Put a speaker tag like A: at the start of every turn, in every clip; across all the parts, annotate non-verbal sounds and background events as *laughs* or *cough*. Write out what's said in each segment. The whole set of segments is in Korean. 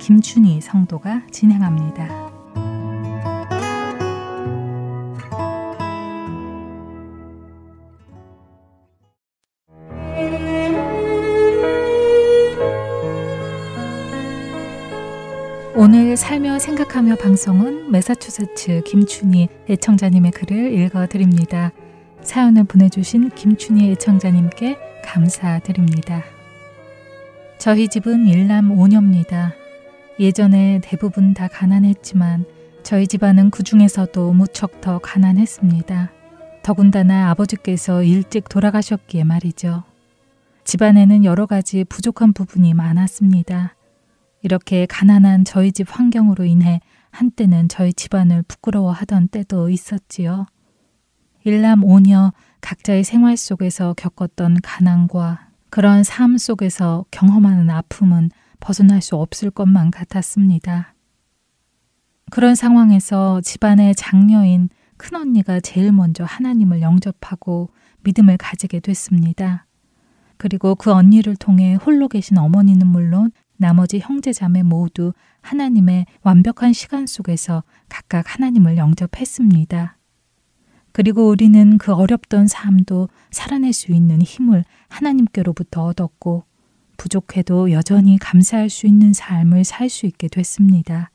A: 김춘희 성도가 진행합니다. 오늘 살며 생각하며 방송은 메사추세츠 김춘희 애청자님의 글을 읽어 드립니다. 사연을 보내주신 김춘희 애청자님께 감사드립니다. 저희 집은 일남 5녀입니다. 예전에 대부분 다 가난했지만 저희 집안은 그 중에서도 무척 더 가난했습니다. 더군다나 아버지께서 일찍 돌아가셨기에 말이죠. 집안에는 여러 가지 부족한 부분이 많았습니다. 이렇게 가난한 저희 집 환경으로 인해 한때는 저희 집안을 부끄러워하던 때도 있었지요. 일남 오녀 각자의 생활 속에서 겪었던 가난과 그런 삶 속에서 경험하는 아픔은 벗어날 수 없을 것만 같았습니다. 그런 상황에서 집안의 장녀인 큰언니가 제일 먼저 하나님을 영접하고 믿음을 가지게 됐습니다. 그리고 그 언니를 통해 홀로 계신 어머니는 물론 나머지 형제 자매 모두 하나님의 완벽한 시간 속에서 각각 하나님을 영접했습니다. 그리고 우리는 그 어렵던 삶도 살아낼 수 있는 힘을 하나님께로부터 얻었고 부족해도 여전히 감사할 수 있는 삶을 살 수 있게 됐습니다.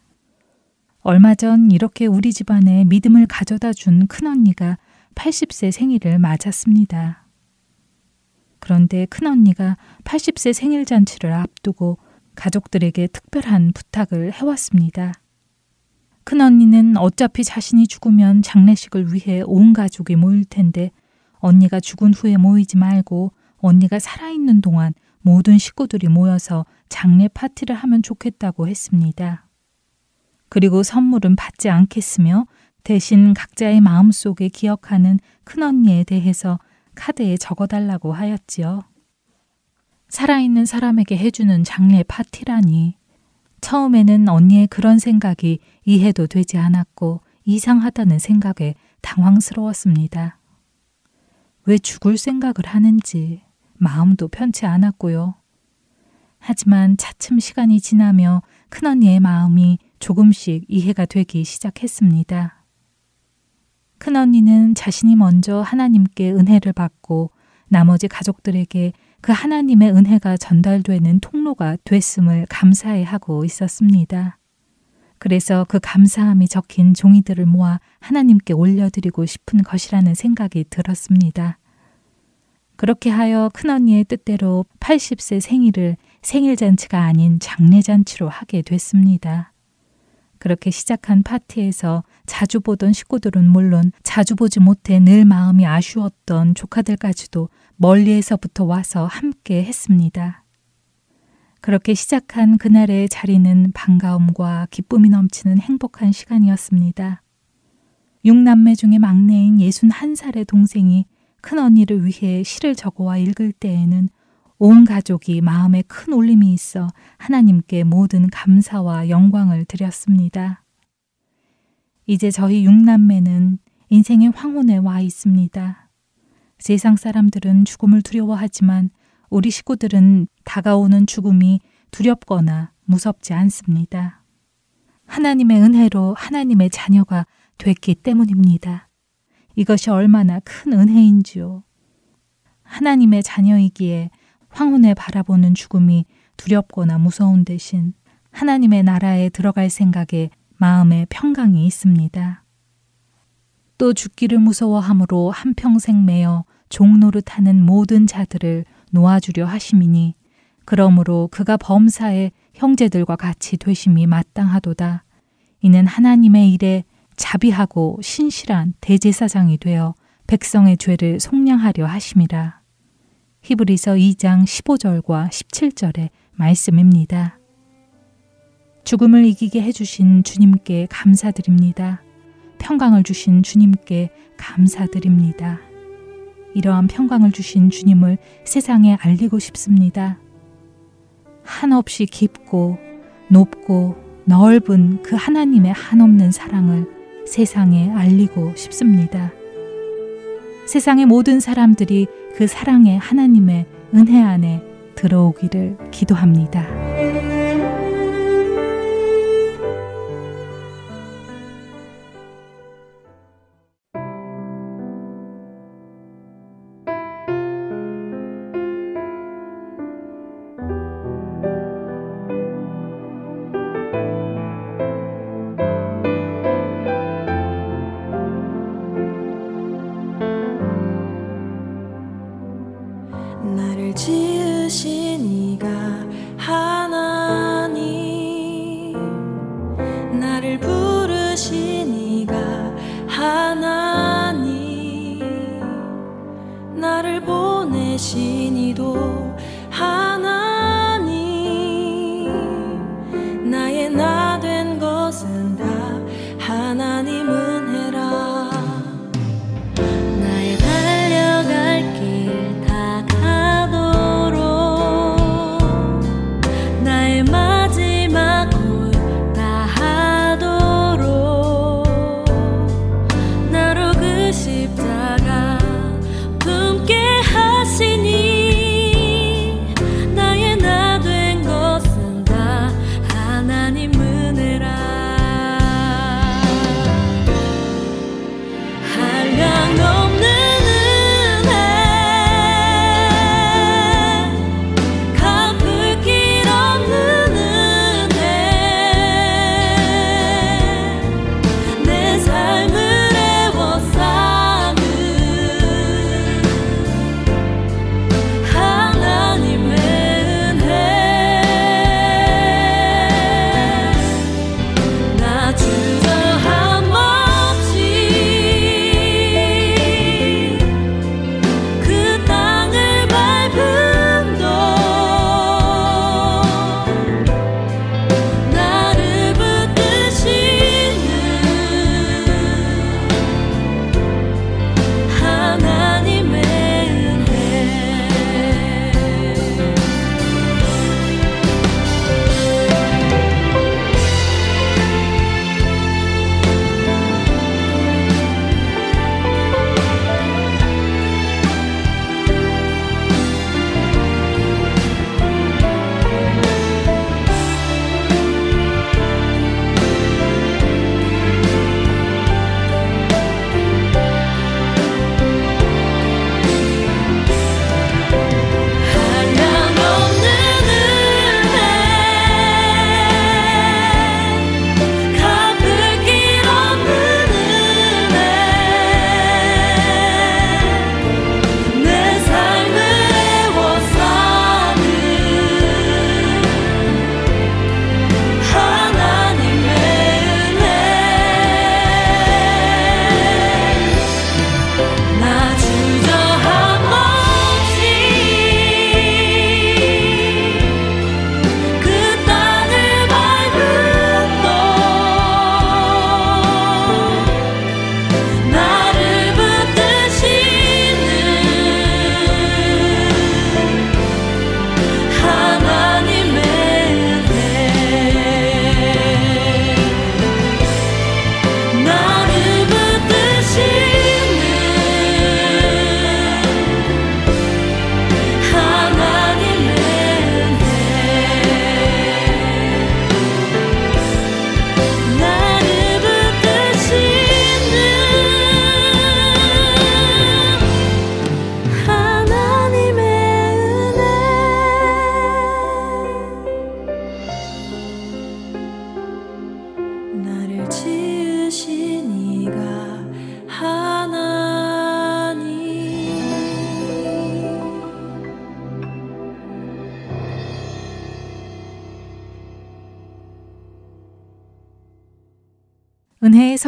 A: 얼마 전 이렇게 우리 집안에 믿음을 가져다 준 큰언니가 80세 생일을 맞았습니다. 그런데 큰언니가 80세 생일 잔치를 앞두고 가족들에게 특별한 부탁을 해왔습니다. 큰언니는 어차피 자신이 죽으면 장례식을 위해 온 가족이 모일 텐데 언니가 죽은 후에 모이지 말고 언니가 살아있는 동안 모든 식구들이 모여서 장례 파티를 하면 좋겠다고 했습니다. 그리고 선물은 받지 않겠으며 대신 각자의 마음속에 기억하는 큰언니에 대해서 카드에 적어달라고 하였지요. 살아있는 사람에게 해주는 장례 파티라니 처음에는 언니의 그런 생각이 이해도 되지 않았고 이상하다는 생각에 당황스러웠습니다. 왜 죽을 생각을 하는지 마음도 편치 않았고요. 하지만 차츰 시간이 지나며 큰언니의 마음이 조금씩 이해가 되기 시작했습니다. 큰언니는 자신이 먼저 하나님께 은혜를 받고 나머지 가족들에게 그 하나님의 은혜가 전달되는 통로가 됐음을 감사해 하고 있었습니다. 그래서 그 감사함이 적힌 종이들을 모아 하나님께 올려드리고 싶은 것이라는 생각이 들었습니다. 그렇게 하여 큰언니의 뜻대로 80세 생일을 생일잔치가 아닌 장례잔치로 하게 됐습니다. 그렇게 시작한 파티에서 자주 보던 식구들은 물론 자주 보지 못해 늘 마음이 아쉬웠던 조카들까지도 멀리에서부터 와서 함께 했습니다. 그렇게 시작한 그날의 자리는 반가움과 기쁨이 넘치는 행복한 시간이었습니다. 육남매 중에 막내인 61살의 동생이 큰 언니를 위해 시를 적어와 읽을 때에는 온 가족이 마음에 큰 울림이 있어 하나님께 모든 감사와 영광을 드렸습니다. 이제 저희 육남매는 인생의 황혼에 와 있습니다. 세상 사람들은 죽음을 두려워하지만 우리 식구들은 다가오는 죽음이 두렵거나 무섭지 않습니다. 하나님의 은혜로 하나님의 자녀가 됐기 때문입니다. 이것이 얼마나 큰 은혜인지요. 하나님의 자녀이기에 황혼에 바라보는 죽음이 두렵거나 무서운 대신 하나님의 나라에 들어갈 생각에 마음에 평강이 있습니다. 또 죽기를 무서워함으로 한평생 매여 종노릇하는 모든 자들을 놓아주려 하심이니 그러므로 그가 범사에 형제들과 같이 되심이 마땅하도다. 이는 하나님의 일에 자비하고 신실한 대제사장이 되어 백성의 죄를 속량하려 하심이라. 히브리서 2장 15절과 17절의 말씀입니다.
B: 죽음을 이기게 해주신 주님께 감사드립니다. 평강을 주신 주님께 감사드립니다. 이러한 평강을 주신 주님을 세상에 알리고 싶습니다. 한없이 깊고 높고 넓은 그 하나님의 한없는 사랑을 세상에 알리고 싶습니다. 세상의 모든 사람들이 그 사랑의 하나님의 은혜 안에 들어오기를 기도합니다.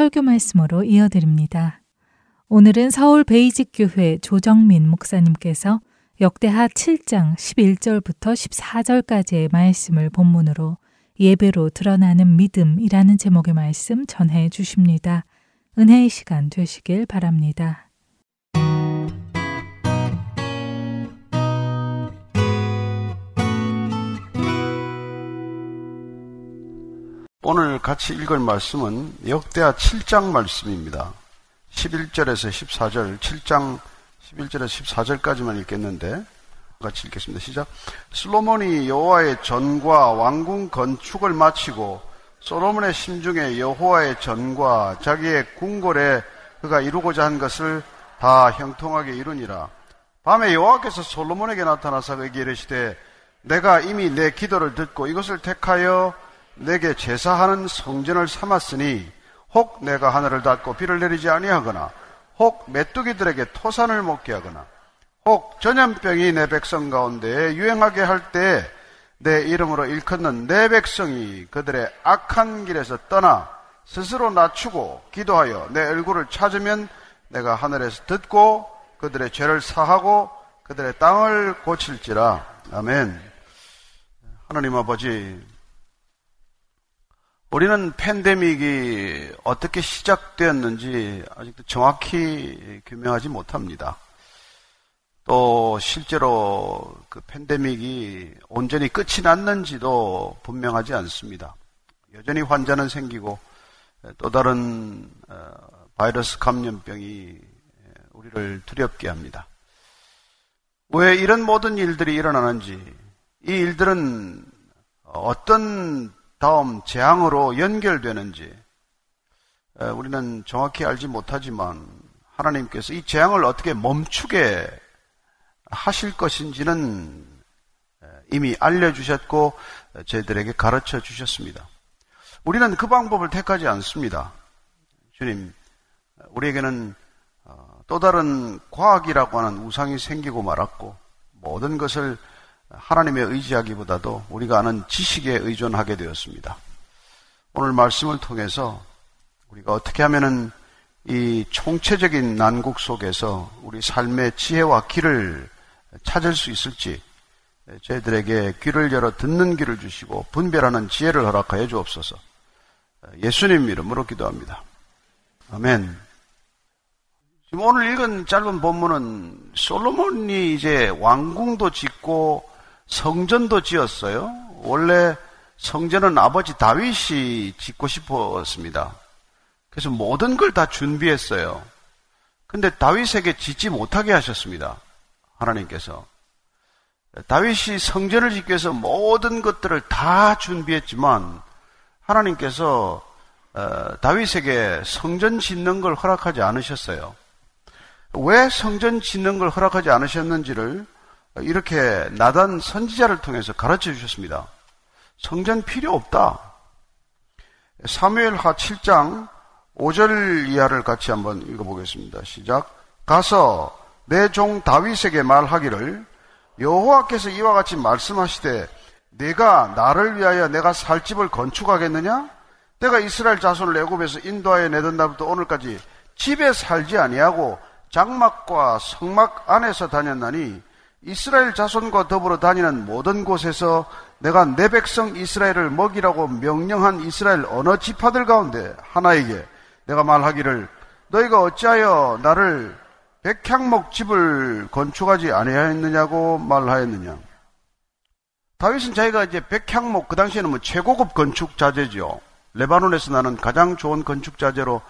B: 설교 말씀으로 이어드립니다. 오늘은 서울 베이직 교회 조정민 목사님께서 역대하 7장 11절부터 14절까지의 말씀을 본문으로
A: 예배로 드러나는 믿음이라는 제목의 말씀 전해 주십니다. 은혜의 시간 되시길 바랍니다.
C: 오늘 같이 읽을 말씀은 역대하 7장 말씀입니다. 11절에서 14절, 7장 11절에서 14절까지만 읽겠는데 같이 읽겠습니다. 시작. 솔로몬이 여호와의 전과 왕궁 건축을 마치고 솔로몬의 심중에 여호와의 전과 자기의 궁궐에 그가 이루고자 한 것을 다 형통하게 이루니라. 밤에 여호와께서 솔로몬에게 나타나서 그에게 이르시되 내가 이미 내 기도를 듣고 이것을 택하여 내게 제사하는 성전을 삼았으니 혹 내가 하늘을 닫고 비를 내리지 아니하거나 혹 메뚜기들에게 토산을 먹게 하거나 혹 전염병이 내 백성 가운데 유행하게 할 때 내 이름으로 일컫는 내 백성이 그들의 악한 길에서 떠나 스스로 낮추고 기도하여 내 얼굴을 찾으면 내가 하늘에서 듣고 그들의 죄를 사하고 그들의 땅을 고칠지라. 아멘. 하나님 아버지, 우리는 팬데믹이 어떻게 시작되었는지 아직도 정확히 규명하지 못합니다. 또 실제로 그 팬데믹이 온전히 끝이 났는지도 분명하지 않습니다. 여전히 환자는 생기고 또 다른 어, 바이러스 감염병이 우리를 두렵게 합니다. 왜 이런 모든 일들이 일어나는지, 이 일들은 어떤 다음 재앙으로 연결되는지 우리는 정확히 알지 못하지만 하나님께서 이 재앙을 어떻게 멈추게 하실 것인지는 이미 알려주셨고 저희들에게 가르쳐 주셨습니다. 우리는 그 방법을 택하지 않습니다. 주님, 우리에게는 어, 또 다른 과학이라고 하는 우상이 생기고 말았고 모든 것을 하나님의 의지하기보다도 우리가 아는 지식에 의존하게 되었습니다. 오늘 말씀을 통해서 우리가 어떻게 하면은 이 총체적인 난국 속에서 우리 삶의 지혜와 길을 찾을 수 있을지 저희들에게 귀를 열어 듣는 귀를 주시고 분별하는 지혜를 허락하여 주옵소서. 예수님 이름으로 기도합니다. 아멘. 지금 오늘 읽은 짧은 본문은 솔로몬이 이제 왕궁도 짓고 성전도 지었어요. 원래 성전은 아버지 다윗이 짓고 싶었습니다. 그래서 모든 걸 다 준비했어요. 근데 다윗에게 짓지 못하게 하셨습니다. 하나님께서. 다윗이 성전을 짓기 위해서 모든 것들을 다 준비했지만 하나님께서 어, 다윗에게 성전 짓는 걸 허락하지 않으셨어요. 왜 성전 짓는 걸 허락하지 않으셨는지를 이렇게 나단 선지자를 통해서 가르쳐 주셨습니다. 성전 필요 없다. 사무엘하 7장 5절 이하를 같이 한번 읽어보겠습니다. 시작. 가서 내 종 다윗에게 말하기를 여호와께서 이와 같이 말씀하시되 내가 나를 위하여 내가 살 집을 건축하겠느냐? 내가 이스라엘 자손을 애굽에서 인도하여 내던 날부터 오늘까지 집에 살지 아니하고 장막과 성막 안에서 다녔나니 이스라엘 자손과 더불어 다니는 모든 곳에서 내가 내 백성 이스라엘을 먹이라고 명령한 이스라엘 어느 지파들 가운데 하나에게 내가 말하기를 너희가 어찌하여 나를 백향목 집을 건축하지 아니하였느냐고 말하였느냐. 다윗은 자기가 이제 백향목 그 당시에는 뭐 최고급 건축 자재죠. 레바논에서 나는 가장 좋은 건축 자재로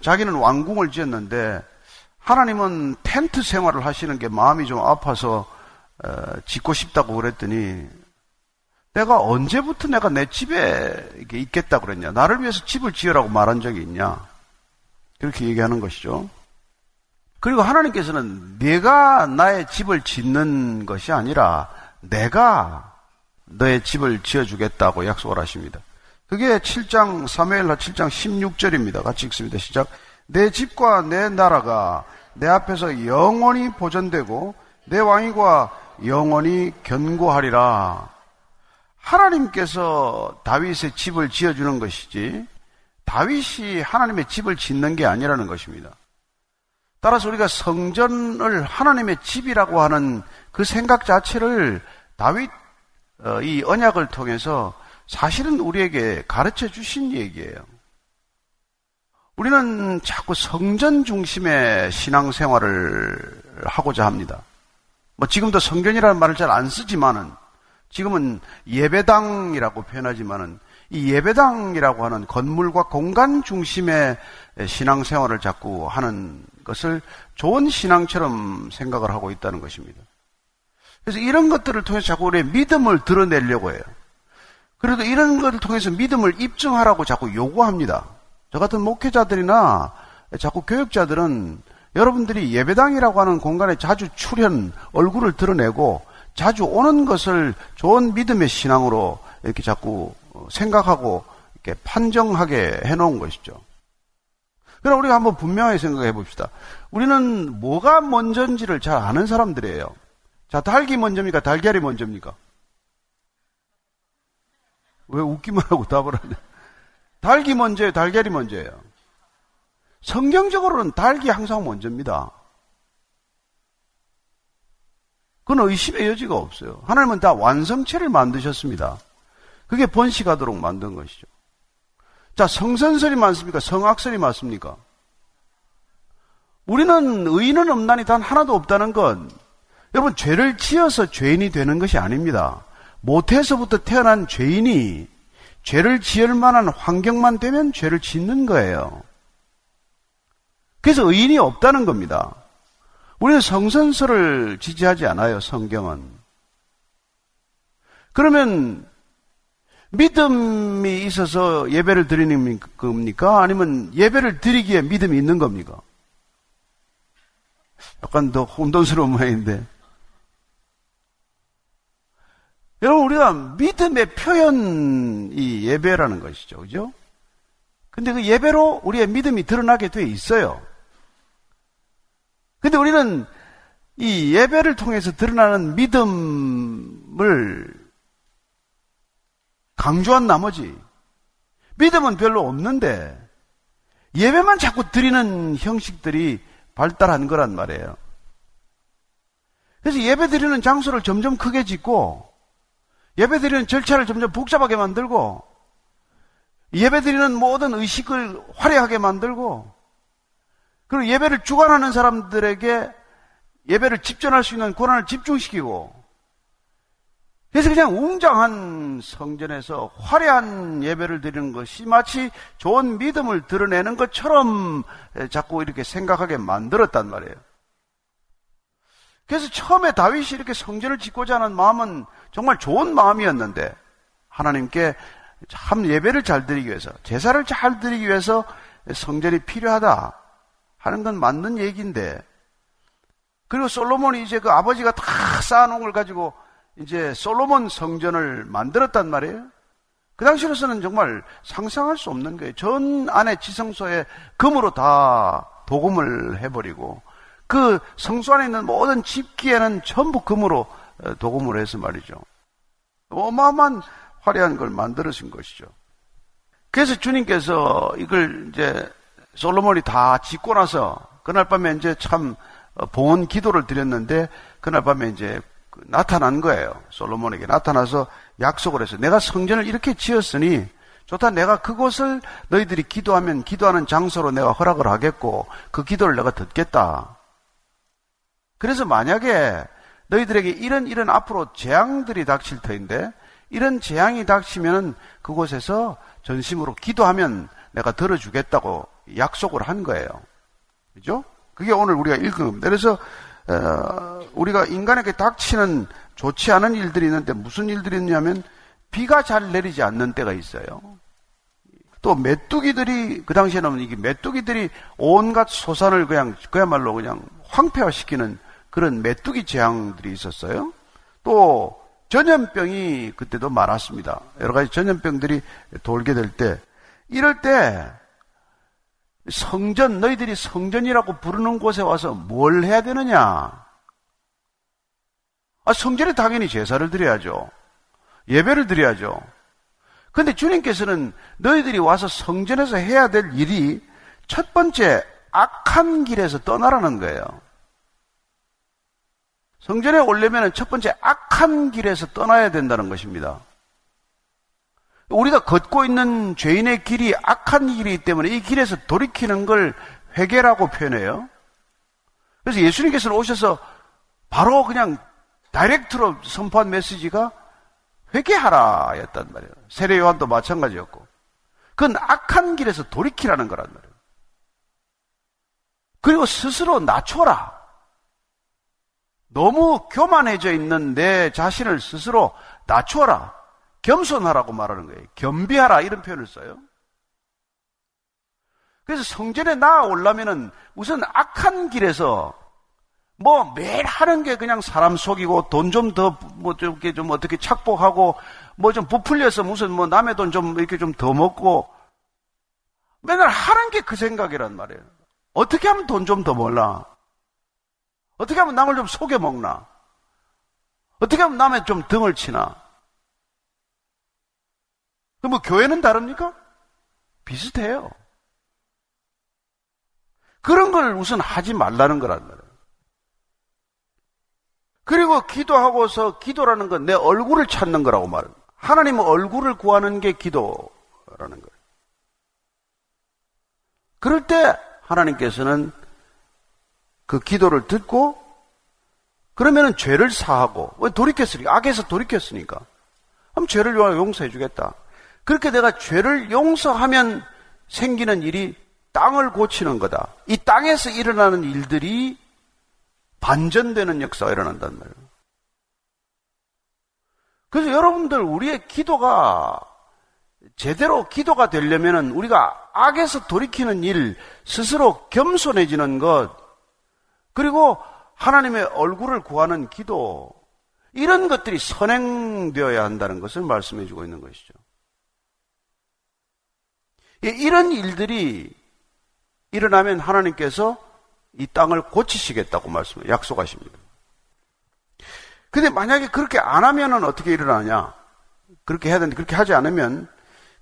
C: 자기는 왕궁을 지었는데 하나님은 텐트 생활을 하시는 게 마음이 좀 아파서 어, 짓고 싶다고 그랬더니 내가 언제부터 내가 내 집에 있겠다 그랬냐? 나를 위해서 집을 지으라고 말한 적이 있냐? 그렇게 얘기하는 것이죠. 그리고 하나님께서는 내가 나의 집을 짓는 것이 아니라 내가 너의 집을 지어주겠다고 약속을 하십니다. 그게 7장, 사무엘하 7장 16절입니다. 같이 읽습니다. 시작. 내 집과 내 나라가 내 앞에서 영원히 보존되고 내 왕위가 영원히 견고하리라. 하나님께서 다윗의 집을 지어주는 것이지 다윗이 하나님의 집을 짓는 게 아니라는 것입니다. 따라서 우리가 성전을 하나님의 집이라고 하는 그 생각 자체를 다윗 어, 이 언약을 통해서 사실은 우리에게 가르쳐 주신 얘기예요. 우리는 자꾸 성전 중심의 신앙생활을 하고자 합니다. 뭐 지금도 성전이라는 말을 잘 안 쓰지만은 지금은 예배당이라고 표현하지만은 이 예배당이라고 하는 건물과 공간 중심의 신앙생활을 자꾸 하는 것을 좋은 신앙처럼 생각을 하고 있다는 것입니다. 그래서 이런 것들을 통해서 자꾸 우리의 믿음을 드러내려고 해요. 그래도 이런 것을 통해서 믿음을 입증하라고 자꾸 요구합니다. 저 같은 목회자들이나 자꾸 교육자들은 여러분들이 예배당이라고 하는 공간에 자주 출현, 얼굴을 드러내고 자주 오는 것을 좋은 믿음의 신앙으로 이렇게 자꾸 생각하고 이렇게 판정하게 해놓은 것이죠. 그럼 우리가 한번 분명하게 생각해 봅시다. 우리는 뭐가 먼저인지를 잘 아는 사람들이에요. 자, 닭이 먼저입니까? 달걀이 먼저입니까? 왜 웃기만 하고 답을 하냐? 닭이 먼저예요? 달걀이 먼저예요? 성경적으로는 닭이 항상 먼저입니다. 그건 의심의 여지가 없어요. 하나님은 다 완성체를 만드셨습니다. 그게 번식하도록 만든 것이죠. 자, 성선설이 많습니까? 성악설이 많습니까? 우리는 의인은 없나니 단 하나도 없다는 건 여러분 죄를 지어서 죄인이 되는 것이 아닙니다. 모태에서부터 태어난 죄인이 죄를 지을 만한 환경만 되면 죄를 짓는 거예요. 그래서 의인이 없다는 겁니다. 우리는 성선설을 지지하지 않아요, 성경은. 그러면 믿음이 있어서 예배를 드리는 겁니까? 아니면 예배를 드리기에 믿음이 있는 겁니까? 약간 더 혼돈스러운 모양인데. 여러분, 우리가 믿음의 표현이 예배라는 것이죠. 그죠? 근데 그 예배로 우리의 믿음이 드러나게 돼 있어요. 근데 우리는 이 예배를 통해서 드러나는 믿음을 강조한 나머지 믿음은 별로 없는데 예배만 자꾸 드리는 형식들이 발달한 거란 말이에요. 그래서 예배 드리는 장소를 점점 크게 짓고 예배 드리는 절차를 점점 복잡하게 만들고 예배 드리는 모든 의식을 화려하게 만들고 그리고 예배를 주관하는 사람들에게 예배를 집전할 수 있는 권한을 집중시키고 그래서 그냥 웅장한 성전에서 화려한 예배를 드리는 것이 마치 좋은 믿음을 드러내는 것처럼 자꾸 이렇게 생각하게 만들었단 말이에요. 그래서 처음에 다윗이 이렇게 성전을 짓고자 하는 마음은 정말 좋은 마음이었는데 하나님께 참 예배를 잘 드리기 위해서 제사를 잘 드리기 위해서 성전이 필요하다 하는 건 맞는 얘기인데 그리고 솔로몬이 이제 그 아버지가 다 쌓아놓은 걸 가지고 이제 솔로몬 성전을 만들었단 말이에요. 그 당시로서는 정말 상상할 수 없는 거예요. 전 안에 지성소에 금으로 다 도금을 해버리고 그 성소 안에 있는 모든 집기에는 전부 금으로 어, 도금을 해서 말이죠. 어마어마한 화려한 걸 만들어진 것이죠. 그래서 주님께서 이걸 이제 솔로몬이 다 짓고 나서 그날 밤에 이제 참 어, 봉헌 기도를 드렸는데 그날 밤에 이제 그 나타난 거예요. 솔로몬에게 나타나서 약속을 해서 내가 성전을 이렇게 지었으니 좋다. 내가 그곳을 너희들이 기도하면 기도하는 장소로 내가 허락을 하겠고 그 기도를 내가 듣겠다. 그래서 만약에 너희들에게 이런 이런 앞으로 재앙들이 닥칠 터인데 이런 재앙이 닥치면 그곳에서 전심으로 기도하면 내가 들어주겠다고 약속을 한 거예요. 그죠? 그게 오늘 우리가 읽은 겁니다. 그래서 어, 우리가 인간에게 닥치는 좋지 않은 일들이 있는데 무슨 일들이 있냐면 비가 잘 내리지 않는 때가 있어요. 또 메뚜기들이 그 당시에는 이게 메뚜기들이 온갖 소산을 그냥 그야말로 그냥 황폐화시키는 그런 메뚜기 재앙들이 있었어요. 또 전염병이 그때도 많았습니다. 여러 가지 전염병들이 돌게 될 때 이럴 때 성전, 너희들이 성전이라고 부르는 곳에 와서 뭘 해야 되느냐? 아, 성전에 당연히 제사를 드려야죠. 예배를 드려야죠. 근데 주님께서는 너희들이 와서 성전에서 해야 될 일이 첫 번째 악한 길에서 떠나라는 거예요. 성전에 오려면 첫 번째 악한 길에서 떠나야 된다는 것입니다. 우리가 걷고 있는 죄인의 길이 악한 길이기 때문에 이 길에서 돌이키는 걸 회개라고 표현해요. 그래서 예수님께서는 오셔서 바로 그냥 다이렉트로 선포한 메시지가 회개하라 였단 말이에요. 세례 요한도 마찬가지였고. 그건 악한 길에서 돌이키라는 거란 말이에요. 그리고 스스로 낮춰라. 너무 교만해져 있는 내 자신을 스스로 낮춰라. 겸손하라고 말하는 거예요. 겸비하라 이런 표현을 써요. 그래서 성전에 나아오려면은 우선 악한 길에서 뭐 매일 하는 게 그냥 사람 속이고 돈 좀 더 뭐 좀 이렇게 좀 어떻게 착복하고 뭐 좀 부풀려서 무슨 뭐 남의 돈 좀 이렇게 좀 더 먹고 맨날 하는 게 그 생각이란 말이에요. 어떻게 하면 돈 좀 더 벌나? 어떻게 하면 남을 좀 속여 먹나? 어떻게 하면 남의 좀 등을 치나? 그뭐 교회는 다릅니까? 비슷해요. 그런 걸 우선 하지 말라는 거란 말이에요. 그리고 기도하고서 기도라는 건 내 얼굴을 찾는 거라고 말합니다. 하나님은 얼굴을 구하는 게 기도라는 거예요. 그럴 때 하나님께서는 그 기도를 듣고 그러면은 죄를 사하고 왜 돌이켰으니까 악에서 돌이켰으니까 그럼 죄를 용서해 주겠다. 그렇게 내가 죄를 용서하면 생기는 일이 땅을 고치는 거다. 이 땅에서 일어나는 일들이 반전되는 역사가 일어난단 말이에요. 그래서 여러분들 우리의 기도가 제대로 기도가 되려면 우리가 악에서 돌이키는 일, 스스로 겸손해지는 것, 그리고 하나님의 얼굴을 구하는 기도, 이런 것들이 선행되어야 한다는 것을 말씀해 주고 있는 것이죠. 예, 이런 일들이 일어나면 하나님께서 이 땅을 고치시겠다고 말씀, 약속하십니다. 근데 만약에 그렇게 안 하면은 어떻게 일어나냐? 그렇게 해야 되는데 그렇게 하지 않으면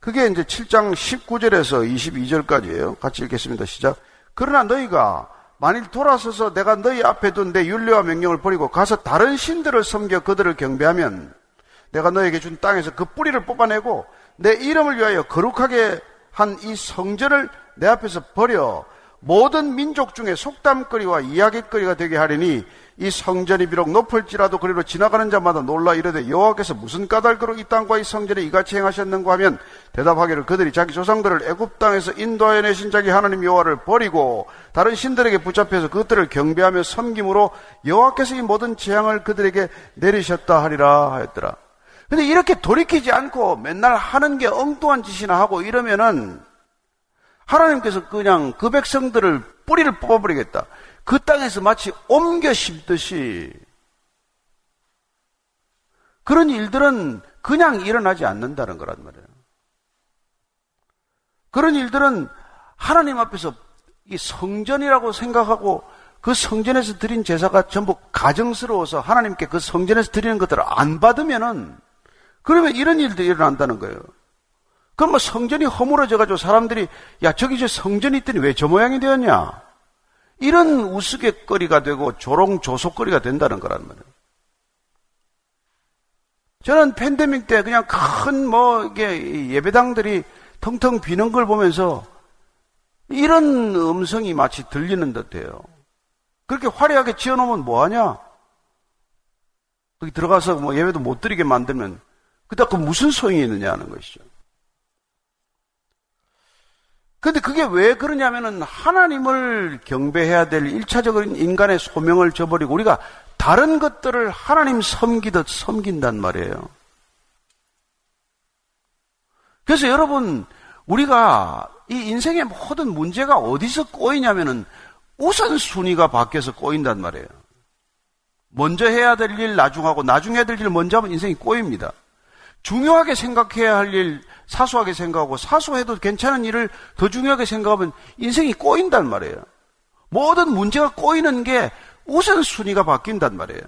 C: 그게 이제 7장 19절에서 22절까지예요. 같이 읽겠습니다. 시작. 그러나 너희가 만일 돌아서서 내가 너희 앞에 둔 내 윤례와 명령을 버리고 가서 다른 신들을 섬겨 그들을 경배하면 내가 너에게 준 땅에서 그 뿌리를 뽑아내고 내 이름을 위하여 거룩하게 한 이 성전을 내 앞에서 버려 모든 민족 중에 속담거리와 이야기거리가 되게 하리니 이 성전이 비록 높을지라도 그리로 지나가는 자마다 놀라 이르되 여호와께서 무슨 까닭으로 이 땅과 이 성전에 이같이 행하셨는가 하면 대답하기를 그들이 자기 조상들을 애굽 땅에서 인도하여 내신 자기 하나님 여호와를 버리고 다른 신들에게 붙잡혀서 그것들을 경배하며 섬김으로 여호와께서 이 모든 재앙을 그들에게 내리셨다 하리라 하였더라. 근데 이렇게 돌이키지 않고 맨날 하는 게 엉뚱한 짓이나 하고 이러면은 하나님께서 그냥 그 백성들을 뿌리를 뽑아버리겠다. 그 땅에서 마치 옮겨 심듯이 그런 일들은 그냥 일어나지 않는다는 거란 말이에요. 그런 일들은 하나님 앞에서 이 성전이라고 생각하고 그 성전에서 드린 제사가 전부 가정스러워서 하나님께 그 성전에서 드리는 것들을 안 받으면은 그러면 이런 일도 일어난다는 거예요. 그럼 뭐 성전이 허물어져가지고 사람들이 야 저기 저 성전이 있더니 왜 저 모양이 되었냐? 이런 우스갯거리가 되고 조롱조속거리가 된다는 거란 말이에요. 저는 팬데믹 때 그냥 큰 뭐 이게 예배당들이 텅텅 비는 걸 보면서 이런 음성이 마치 들리는 듯해요. 그렇게 화려하게 지어놓으면 뭐하냐? 거기 들어가서 뭐 예배도 못 드리게 만들면 그다 그 무슨 소용이 있느냐 하는 것이죠. 근데 그게 왜 그러냐면은 하나님을 경배해야 될 일차적인 인간의 소명을 저버리고 우리가 다른 것들을 하나님 섬기듯 섬긴단 말이에요. 그래서 여러분, 우리가 이 인생의 모든 문제가 어디서 꼬이냐면은 우선순위가 바뀌어서 꼬인단 말이에요. 먼저 해야 될 일 나중 하고 나중 해야 될 일 먼저 하면 인생이 꼬입니다. 중요하게 생각해야 할 일 사소하게 생각하고 사소해도 괜찮은 일을 더 중요하게 생각하면 인생이 꼬인단 말이에요. 모든 문제가 꼬이는 게 우선순위가 바뀐단 말이에요.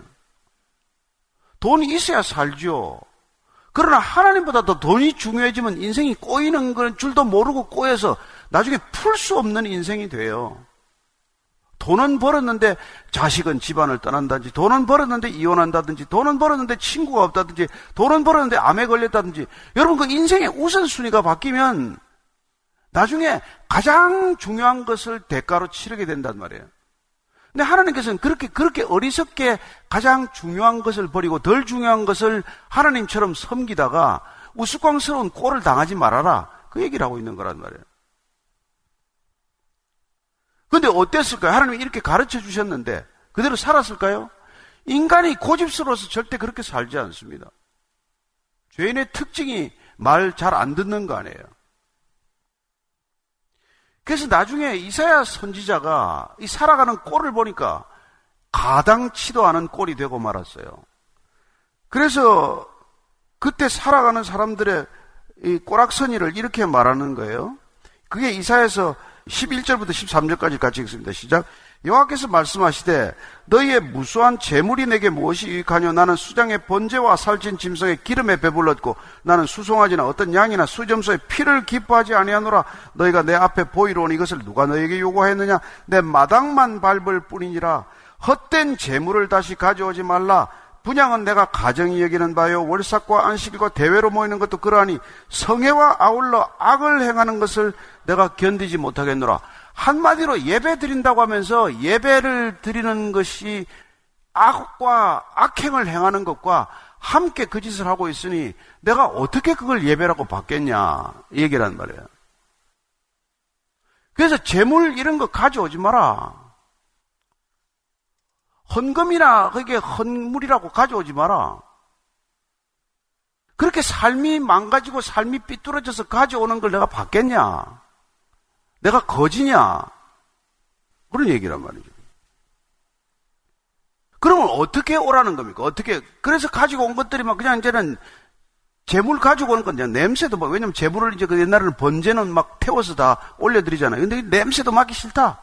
C: 돈이 있어야 살죠. 그러나 하나님보다 더 돈이 중요해지면 인생이 꼬이는 건 줄도 모르고 꼬여서 나중에 풀 수 없는 인생이 돼요. 돈은 벌었는데 자식은 집안을 떠난다든지, 돈은 벌었는데 이혼한다든지, 돈은 벌었는데 친구가 없다든지, 돈은 벌었는데 암에 걸렸다든지, 여러분 그 인생의 우선순위가 바뀌면 나중에 가장 중요한 것을 대가로 치르게 된단 말이에요. 근데 하나님께서는 그렇게, 그렇게 어리석게 가장 중요한 것을 버리고 덜 중요한 것을 하나님처럼 섬기다가 우스꽝스러운 꼴을 당하지 말아라. 그 얘기를 하고 있는 거란 말이에요. 근데 어땠을까요? 하나님이 이렇게 가르쳐 주셨는데 그대로 살았을까요? 인간이 고집스러워서 절대 그렇게 살지 않습니다. 죄인의 특징이 말 잘 안 듣는 거 아니에요. 그래서 나중에 이사야 선지자가 이 살아가는 꼴을 보니까 가당치도 않은 꼴이 되고 말았어요. 그래서 그때 살아가는 사람들의 이 꼬락서니를 이렇게 말하는 거예요. 그게 이사에서 11절부터 13절까지 같이 읽습니다. 시작. 여호와께서 말씀하시되 너희의 무수한 재물이 내게 무엇이 유익하뇨? 나는 수장의 번제와 살찐 짐승의 기름에 배불렀고 나는 수송아지나 어떤 양이나 수점소의 피를 기뻐하지 아니하노라. 너희가 내 앞에 보이러 온 이것을 누가 너에게 요구하였느냐? 내 마당만 밟을 뿐이니라. 헛된 재물을 다시 가져오지 말라 분양은 내가 가정이 여기는 바요 월삭과 안식일과 대회로 모이는 것도 그러하니 성회와 아울러 악을 행하는 것을 내가 견디지 못하겠노라 한마디로 예배 드린다고 하면서 예배를 드리는 것이 악과 악행을 행하는 것과 함께 그 짓을 하고 있으니 내가 어떻게 그걸 예배라고 받겠냐 이 얘기란 말이에요. 그래서 재물 이런 거 가져오지 마라. 헌금이나 그게 헌물이라고 가져오지 마라. 그렇게 삶이 망가지고 삶이 삐뚤어져서 가져오는 걸 내가 받겠냐? 내가 거지냐? 그런 얘기란 말이죠. 그러면 어떻게 오라는 겁니까? 어떻게, 그래서 가지고 온 것들이 막 그냥 이제는 재물 가지고 오는 건 그냥 냄새도 막, 왜냐면 재물을 이제 그 옛날에는 번제는 막 태워서 다 올려드리잖아요. 근데 냄새도 맡기 싫다.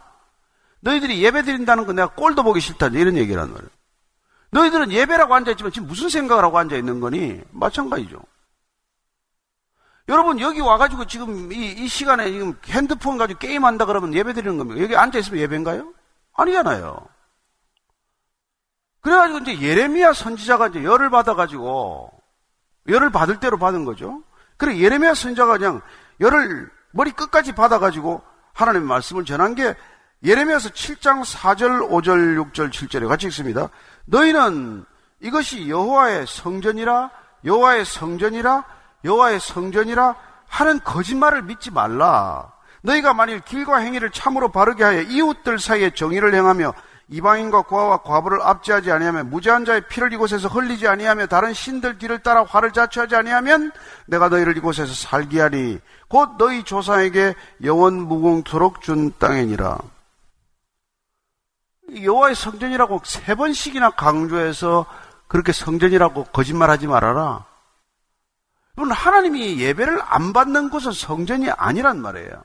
C: 너희들이 예배 드린다는 건 내가 꼴도 보기 싫다. 이런 얘기란 말이에요. 너희들은 예배라고 앉아있지만 지금 무슨 생각을 하고 앉아있는 거니? 마찬가지죠. 여러분 여기 와가지고 지금 이, 이 시간에 지금 핸드폰 가지고 게임한다 그러면 예배 드리는 겁니까? 여기 앉아 있으면 예배인가요? 아니잖아요. 그래가지고 이제 예레미야 선지자가 이제 열을 받아가지고 열을 받을 대로 받은 거죠. 그래 예레미야 선지자가 그냥 열을 머리 끝까지 받아가지고 하나님의 말씀을 전한 게 예레미야서 7장 4절, 5절, 6절, 7절에 같이 읽습니다. 너희는 이것이 여호와의 성전이라 여호와의 성전이라 여호와의 성전이라 하는 거짓말을 믿지 말라. 너희가 만일 길과 행위를 참으로 바르게 하여 이웃들 사이에 정의를 행하며 이방인과 고아와 과부를 압제하지 아니하며 무죄한 자의 피를 이곳에서 흘리지 아니하며 다른 신들 뒤를 따라 화를 자초하지 아니하면 내가 너희를 이곳에서 살게 하리 곧 너희 조상에게 영원 무궁토록 준 땅이니라. 여호와의 성전이라고 세 번씩이나 강조해서 그렇게 성전이라고 거짓말하지 말아라. 여러분, 하나님이 예배를 안 받는 곳은 성전이 아니란 말이에요.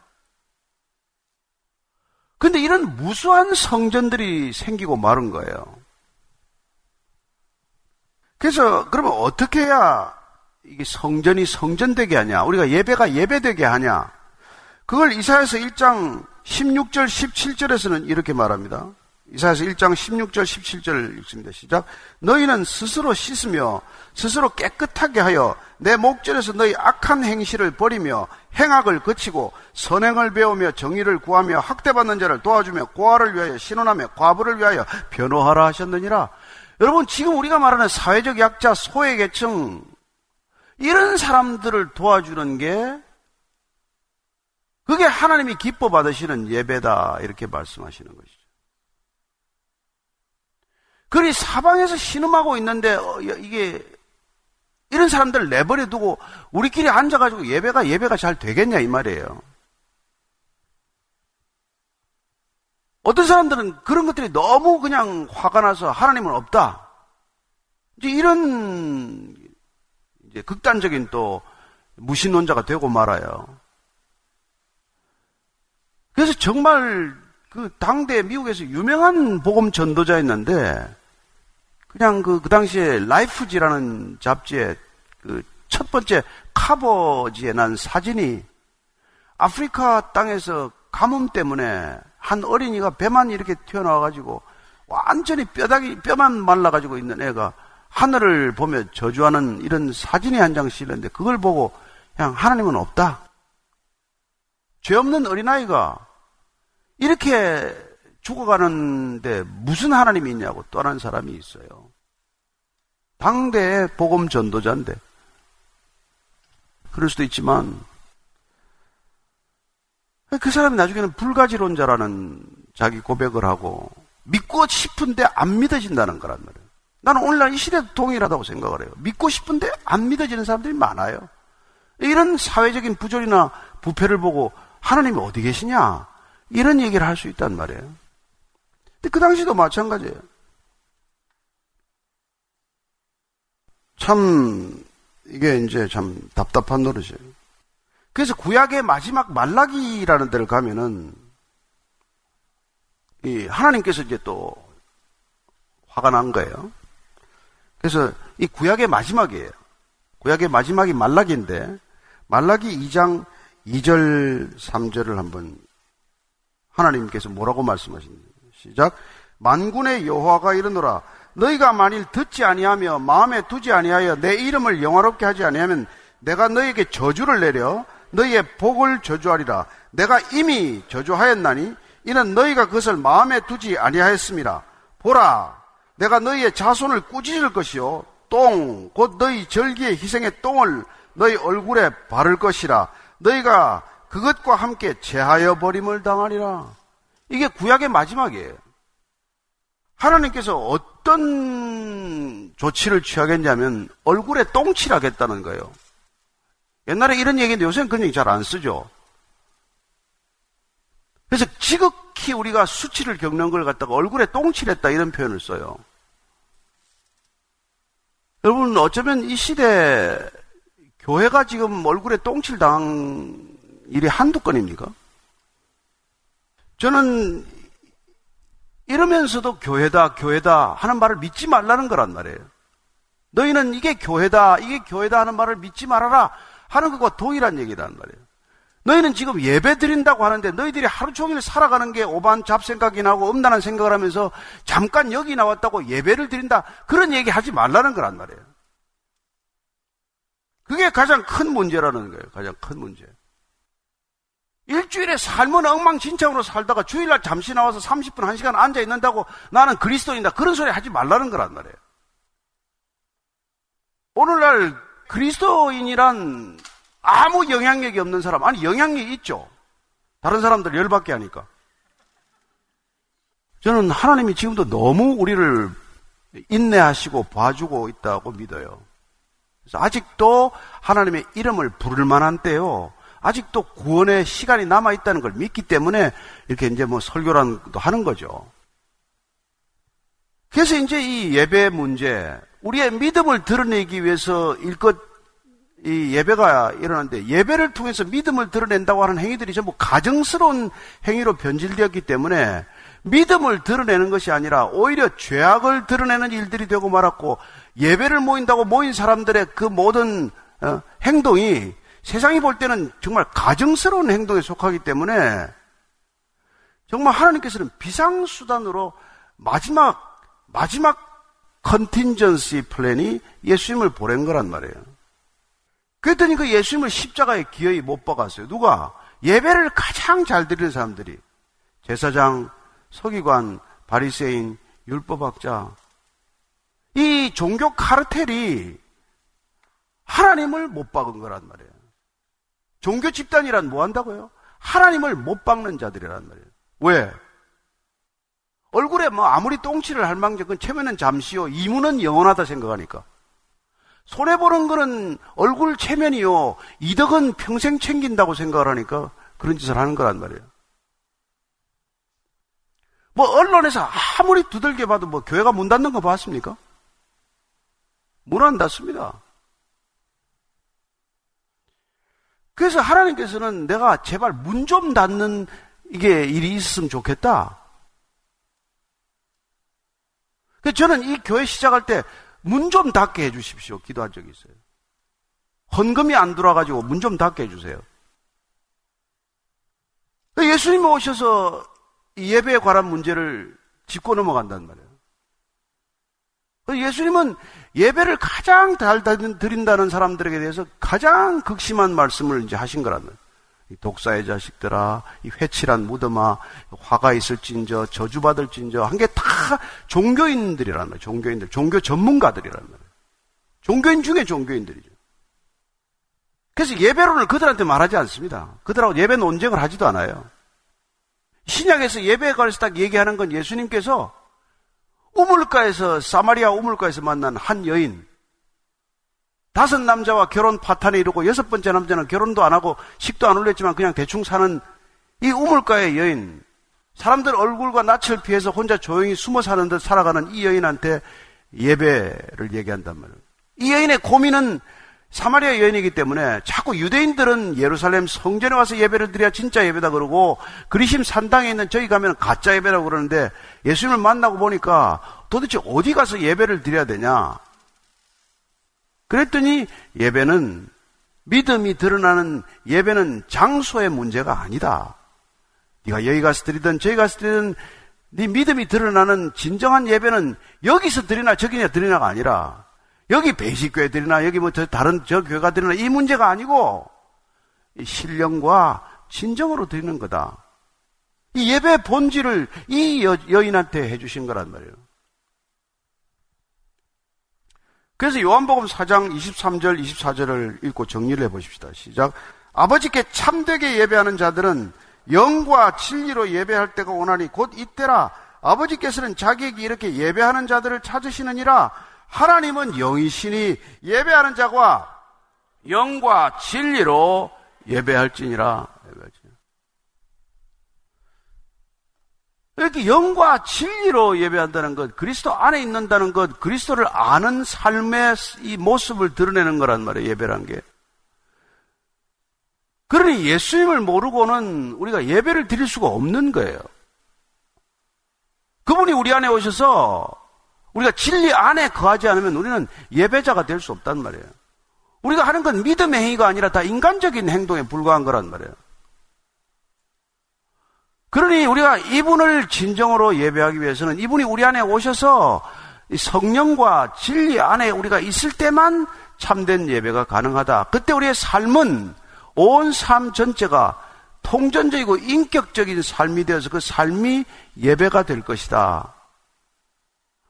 C: 근데 이런 무수한 성전들이 생기고 마른 거예요. 그래서 그러면 어떻게 해야 이게 성전이 성전되게 하냐? 우리가 예배가 예배되게 하냐? 그걸 이사야서 1장 16절 17절에서는 이렇게 말합니다. 이사야서 1장 16절 17절 읽습니다. 시작. 너희는 스스로 씻으며 스스로 깨끗하게 하여 내 목전에서 너희 악한 행실을 버리며 행악을 거치고 선행을 배우며 정의를 구하며 학대받는 자를 도와주며 고아를 위하여 신원하며 과부를 위하여 변호하라 하셨느니라. 여러분 지금 우리가 말하는 사회적 약자 소외 계층 이런 사람들을 도와주는 게 그게 하나님이 기뻐 받으시는 예배다 이렇게 말씀하시는 것이죠. 그리 사방에서 신음하고 있는데 어, 이게 이런 사람들 내버려 두고 우리끼리 앉아가지고 예배가 예배가 잘 되겠냐 이 말이에요. 어떤 사람들은 그런 것들이 너무 그냥 화가 나서 하나님은 없다. 이제 이런 이제 극단적인 또 무신론자가 되고 말아요. 그래서 정말 그 당대 미국에서 유명한 복음 전도자였는데 그냥 그, 그 당시에 라이프지라는 잡지에 그 첫 번째 카버지에 난 사진이 아프리카 땅에서 가뭄 때문에 한 어린이가 배만 이렇게 튀어나와가지고 완전히 뼈다귀, 뼈만 말라가지고 있는 애가 하늘을 보며 저주하는 이런 사진이 한 장 실렸는데 그걸 보고 그냥 하나님은 없다. 죄 없는 어린아이가 이렇게 죽어가는데 무슨 하나님이 있냐고 떠난 사람이 있어요. 당대의 복음 전도자인데. 그럴 수도 있지만, 그 사람이 나중에는 불가지론자라는 자기 고백을 하고, 믿고 싶은데 안 믿어진다는 거란 말이에요. 나는 오늘날 이 시대도 동일하다고 생각을 해요. 믿고 싶은데 안 믿어지는 사람들이 많아요. 이런 사회적인 부조리나 부패를 보고 하나님이 어디 계시냐? 이런 얘기를 할 수 있단 말이에요. 근데 그 당시도 마찬가지예요. 참, 이게 이제 참 답답한 노릇이에요. 그래서 구약의 마지막 말라기라는 데를 가면은, 이 하나님께서 이제 또 화가 난 거예요. 그래서 이 구약의 마지막이에요. 구약의 마지막이 말라기인데, 말라기 2장 2절, 3절을 한번 하나님께서 뭐라고 말씀하십니까? 시작. 만군의 여호와가 이르노라 너희가 만일 듣지 아니하며 마음에 두지 아니하여 내 이름을 영화롭게 하지 아니하면 내가 너희에게 저주를 내려 너희의 복을 저주하리라. 내가 이미 저주하였나니 이는 너희가 그것을 마음에 두지 아니하였습니다. 보라, 내가 너희의 자손을 꾸짖을 것이요 똥, 곧 너희 절기의 희생의 똥을 너희 얼굴에 바를 것이라. 너희가 그것과 함께 제하여 버림을 당하리라. 이게 구약의 마지막이에요. 하나님께서 어떤 조치를 취하겠냐면 얼굴에 똥칠 하겠다는 거예요. 옛날에 이런 얘기인데 요새는 그런 얘기 잘 안 쓰죠. 그래서 지극히 우리가 수치를 겪는 걸 갖다가 얼굴에 똥칠했다 이런 표현을 써요. 여러분 어쩌면 이 시대 교회가 지금 얼굴에 똥칠 당한 일이 한두 건입니까? 저는 이러면서도 교회다, 교회다 하는 말을 믿지 말라는 거란 말이에요. 너희는 이게 교회다, 이게 교회다 하는 말을 믿지 말아라 하는 것과 동일한 얘기란 말이에요. 너희는 지금 예배 드린다고 하는데 너희들이 하루 종일 살아가는 게 오반 잡생각이 나고 음란한 생각을 하면서 잠깐 여기 나왔다고 예배를 드린다. 그런 얘기 하지 말라는 거란 말이에요. 그게 가장 큰 문제라는 거예요. 가장 큰 문제. 일주일에 삶은 엉망진창으로 살다가 주일날 잠시 나와서 30분, 1시간 앉아 있는다고 나는 그리스도인다. 그런 소리 하지 말라는 거란 말이에요. 오늘날 그리스도인이란 아무 영향력이 없는 사람, 아니 영향력이 있죠. 다른 사람들 열받게 하니까. 저는 하나님이 지금도 너무 우리를 인내하시고 봐주고 있다고 믿어요. 그래서 아직도 하나님의 이름을 부를 만한 때요. 아직도 구원의 시간이 남아 있다는 걸 믿기 때문에 이렇게 이제 뭐 설교라는 것도 하는 거죠. 그래서 이제 이 예배 문제, 우리의 믿음을 드러내기 위해서 일껏 이 예배가 일어났는데 예배를 통해서 믿음을 드러낸다고 하는 행위들이 전부 가정스러운 행위로 변질되었기 때문에 믿음을 드러내는 것이 아니라 오히려 죄악을 드러내는 일들이 되고 말았고 예배를 모인다고 모인 사람들의 그 모든 어, 행동이 세상이 볼 때는 정말 가정스러운 행동에 속하기 때문에 정말 하나님께서는 비상수단으로 마지막, 마지막 컨틴전시 플랜이 예수님을 보낸 거란 말이에요. 그랬더니 그 예수님을 십자가에 기어이 못 박았어요. 누가? 예배를 가장 잘 드리는 사람들이. 제사장, 서기관, 바리새인, 율법학자. 이 종교 카르텔이 하나님을 못 박은 거란 말이에요. 종교 집단이란 뭐 한다고요? 하나님을 못 박는 자들이란 말이에요. 왜? 얼굴에 뭐 아무리 똥칠을 할 망정 그 체면은 잠시요. 이문은 영원하다 생각하니까. 손해보는 거는 얼굴 체면이요. 이덕은 평생 챙긴다고 생각을 하니까 그런 짓을 하는 거란 말이에요. 뭐 언론에서 아무리 두들겨 봐도 뭐 교회가 문 닫는 거 봤습니까? 문 안 닫습니다. 그래서 하나님께서는 내가 제발 문 좀 닫는 이게 일이 있었으면 좋겠다. 그 저는 이 교회 시작할 때 문 좀 닫게 해주십시오. 기도한 적이 있어요. 헌금이 안 들어와가지고 문 좀 닫게 해주세요. 그 예수님이 오셔서 예배에 관한 문제를 짚고 넘어간단 말이에요. 예수님은 예배를 가장 잘 드린다는 사람들에게 대해서 가장 극심한 말씀을 이제 하신 말이에요. 독사의 자식들아, 이 회칠한 무덤아, 화가 있을진저, 저주받을진저, 한 게 다 종교인들이란 말이에요. 종교인들, 종교 전문가들이란 말이에요. 종교인 중에 종교인들이죠. 그래서 예배론을 그들한테 말하지 않습니다. 그들하고 예배 논쟁을 하지도 않아요. 신약에서 예배에 관해서 딱 얘기하는 건 예수님께서 우물가에서 사마리아 우물가에서 만난 한 여인 다섯 남자와 결혼 파탄에 이르고 여섯 번째 남자는 결혼도 안 하고 식도 안 올렸지만 그냥 대충 사는 이 우물가의 여인 사람들 얼굴과 낯을 피해서 혼자 조용히 숨어 사는 듯 살아가는 이 여인한테 예배를 얘기한단 말이에요. 이 여인의 고민은 사마리아 여인이기 때문에 자꾸 유대인들은 예루살렘 성전에 와서 예배를 드려야 진짜 예배다 그러고 그리심 산당에 있는 저희 가면 가짜 예배라고 그러는데 예수님을 만나고 보니까 도대체 어디 가서 예배를 드려야 되냐? 그랬더니 예배는 믿음이 드러나는 예배는 장소의 문제가 아니다. 네가 여기 가서 드리든 저기 가서 드리든 네 믿음이 드러나는 진정한 예배는 여기서 드리나 저기냐 드리나가 아니라 여기 배식교회 드리나 여기 뭐 다른 저 교회가 드리나 이 문제가 아니고 신령과 진정으로 드리는 거다. 이 예배 본질을 이 여, 여인한테 해주신 거란 말이에요. 그래서 요한복음 4장 23절, 24절을 읽고 정리를 해보십시다. 시작. 아버지께 참되게 예배하는 자들은 영과 진리로 예배할 때가 오나니 곧 이때라 아버지께서는 자기에게 이렇게 예배하는 자들을 찾으시느니라 하나님은 영이시니 예배하는 자와 영과 진리로 예배할지니라. 이렇게 영과 진리로 예배한다는 것, 그리스도 안에 있는다는 것, 그리스도를 아는 삶의 이 모습을 드러내는 거란 말이에요, 예배란 게. 그러니 예수님을 모르고는 우리가 예배를 드릴 수가 없는 거예요. 그분이 우리 안에 오셔서 우리가 진리 안에 거하지 않으면 우리는 예배자가 될 수 없단 말이에요. 우리가 하는 건 믿음의 행위가 아니라 다 인간적인 행동에 불과한 거란 말이에요. 그러니 우리가 이분을 진정으로 예배하기 위해서는 이분이 우리 안에 오셔서 성령과 진리 안에 우리가 있을 때만 참된 예배가 가능하다. 그때 우리의 삶은 온 삶 전체가 통전적이고 인격적인 삶이 되어서 그 삶이 예배가 될 것이다.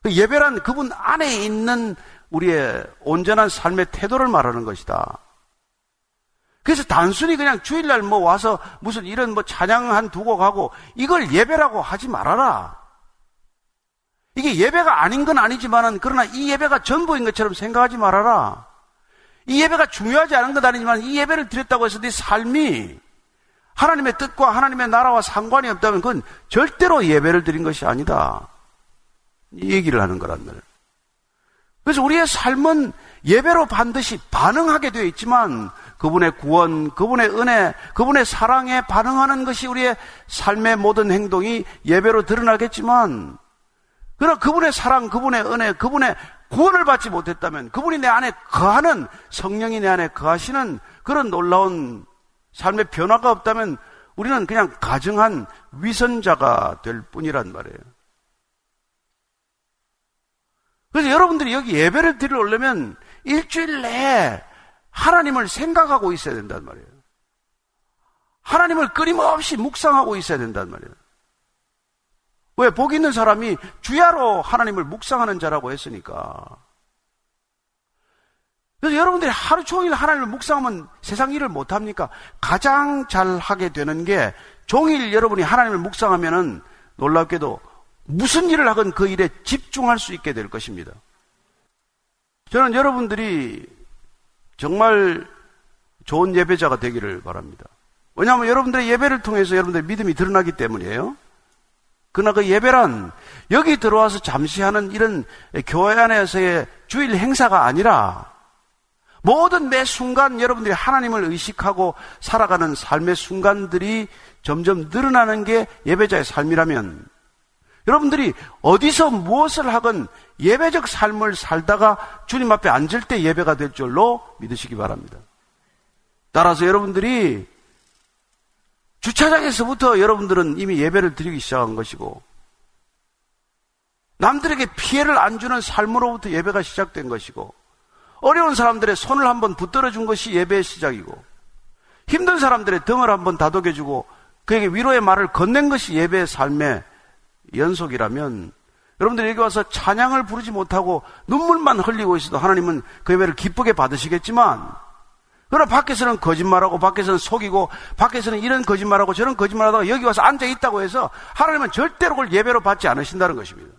C: 그 예배란 그분 안에 있는 우리의 온전한 삶의 태도를 말하는 것이다. 그래서 단순히 그냥 주일날 뭐 와서 무슨 이런 뭐 찬양 한 두고 가고 이걸 예배라고 하지 말아라. 이게 예배가 아닌 건 아니지만은 그러나 이 예배가 전부인 것처럼 생각하지 말아라. 이 예배가 중요하지 않은 것 아니지만 이 예배를 드렸다고 해서 네 삶이 하나님의 뜻과 하나님의 나라와 상관이 없다면 그건 절대로 예배를 드린 것이 아니다. 이 얘기를 하는 거란 말이에요. 그래서 우리의 삶은 예배로 반드시 반응하게 되어 있지만 그분의 구원, 그분의 은혜, 그분의 사랑에 반응하는 것이 우리의 삶의 모든 행동이 예배로 드러나겠지만 그러나 그분의 사랑, 그분의 은혜, 그분의 구원을 받지 못했다면 그분이 내 안에 거하는 성령이 내 안에 거하시는 그런 놀라운 삶의 변화가 없다면 우리는 그냥 가증한 위선자가 될 뿐이란 말이에요. 그래서 여러분들이 여기 예배를 드리려면 일주일 내에 하나님을 생각하고 있어야 된단 말이에요. 하나님을 끊임없이 묵상하고 있어야 된단 말이에요. 왜? 복 있는 사람이 주야로 하나님을 묵상하는 자라고 했으니까. 그래서 여러분들이 하루 종일 하나님을 묵상하면 세상 일을 못합니까? 가장 잘 하게 되는 게 종일 여러분이 하나님을 묵상하면은 놀랍게도 무슨 일을 하건 그 일에 집중할 수 있게 될 것입니다. 저는 여러분들이 정말 좋은 예배자가 되기를 바랍니다. 왜냐하면 여러분들의 예배를 통해서 여러분들의 믿음이 드러나기 때문이에요. 그러나 그 예배란 여기 들어와서 잠시 하는 이런 교회 안에서의 주일 행사가 아니라 모든 매 순간 여러분들이 하나님을 의식하고 살아가는 삶의 순간들이 점점 늘어나는 게 예배자의 삶이라면 여러분들이 어디서 무엇을 하건 예배적 삶을 살다가 주님 앞에 앉을 때 예배가 될 줄로 믿으시기 바랍니다. 따라서 여러분들이 주차장에서부터 여러분들은 이미 예배를 드리기 시작한 것이고, 남들에게 피해를 안 주는 삶으로부터 예배가 시작된 것이고, 어려운 사람들의 손을 한번 붙들어 준 것이 예배의 시작이고, 힘든 사람들의 등을 한번 다독여 주고, 그에게 위로의 말을 건넨 것이 예배의 삶의 연속이라면, 여러분들 여기 와서 찬양을 부르지 못하고 눈물만 흘리고 있어도 하나님은 그 예배를 기쁘게 받으시겠지만, 그러나 밖에서는 거짓말하고 밖에서는 속이고 밖에서는 이런 거짓말하고 저런 거짓말하다가 여기 와서 앉아 있다고 해서 하나님은 절대로 그걸 예배로 받지 않으신다는 것입니다.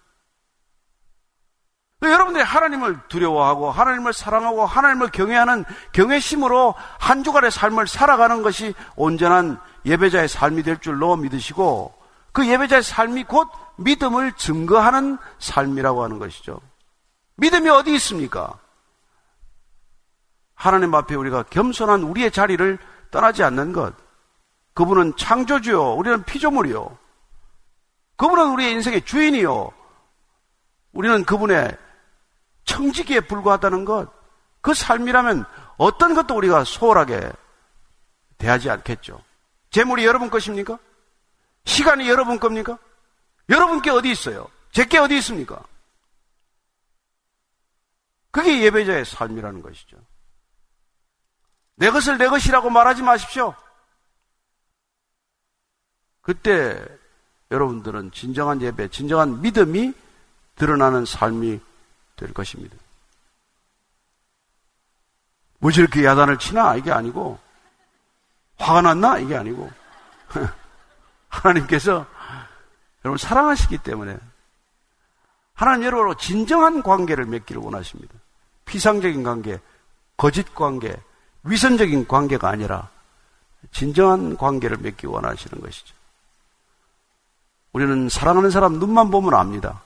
C: 여러분들이 하나님을 두려워하고 하나님을 사랑하고 하나님을 경외하는 경외심으로 한 주간의 삶을 살아가는 것이 온전한 예배자의 삶이 될 줄로 믿으시고 그 예배자의 삶이 곧 믿음을 증거하는 삶이라고 하는 것이죠. 믿음이 어디 있습니까? 하나님 앞에 우리가 겸손한 우리의 자리를 떠나지 않는 것. 그분은 창조주요. 우리는 피조물이요. 그분은 우리의 인생의 주인이요. 우리는 그분의 청지기에 불과하다는 것. 그 삶이라면 어떤 것도 우리가 소홀하게 대하지 않겠죠. 재물이 여러분 것입니까? 시간이 여러분 겁니까? 여러분께 어디 있어요? 제게 어디 있습니까? 그게 예배자의 삶이라는 것이죠. 내 것을 내 것이라고 말하지 마십시오. 그때 여러분들은 진정한 예배, 진정한 믿음이 드러나는 삶이 될 것입니다. 뭐 저렇게 야단을 치나? 이게 아니고, 화가 났나? 이게 아니고, *laughs* 하나님께서 여러분 사랑하시기 때문에 하나님 여러분으로 진정한 관계를 맺기를 원하십니다. 피상적인 관계, 거짓 관계, 위선적인 관계가 아니라 진정한 관계를 맺기 원하시는 것이죠. 우리는 사랑하는 사람 눈만 보면 압니다.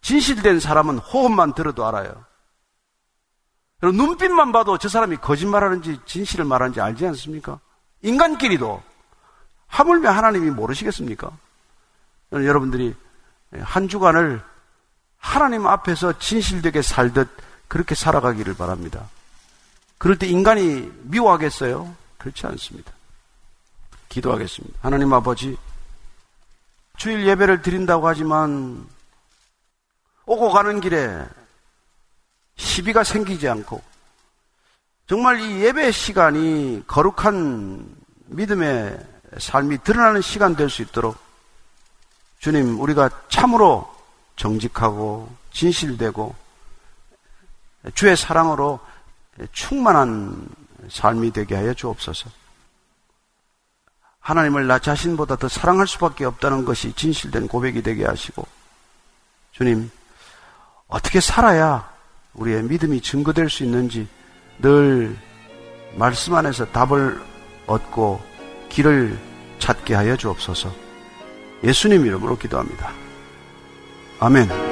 C: 진실된 사람은 호흡만 들어도 알아요. 눈빛만 봐도 저 사람이 거짓말하는지 진실을 말하는지 알지 않습니까? 인간끼리도 하물며 하나님이 모르시겠습니까? 여러분들이 한 주간을 하나님 앞에서 진실되게 살듯 그렇게 살아가기를 바랍니다. 그럴 때 인간이 미워하겠어요? 그렇지 않습니다. 기도하겠습니다. 하나님 아버지, 주일 예배를 드린다고 하지만 오고 가는 길에 시비가 생기지 않고 정말 이 예배 시간이 거룩한 믿음의 삶이 드러나는 시간 될 수 있도록 주님, 우리가 참으로 정직하고 진실되고 주의 사랑으로 충만한 삶이 되게 하여 주옵소서. 하나님을 나 자신보다 더 사랑할 수밖에 없다는 것이 진실된 고백이 되게 하시고, 주님, 어떻게 살아야 우리의 믿음이 증거될 수 있는지 늘 말씀 안에서 답을 얻고 길을 찾게 하여 주옵소서. 예수님 이름으로 기도합니다. 아멘.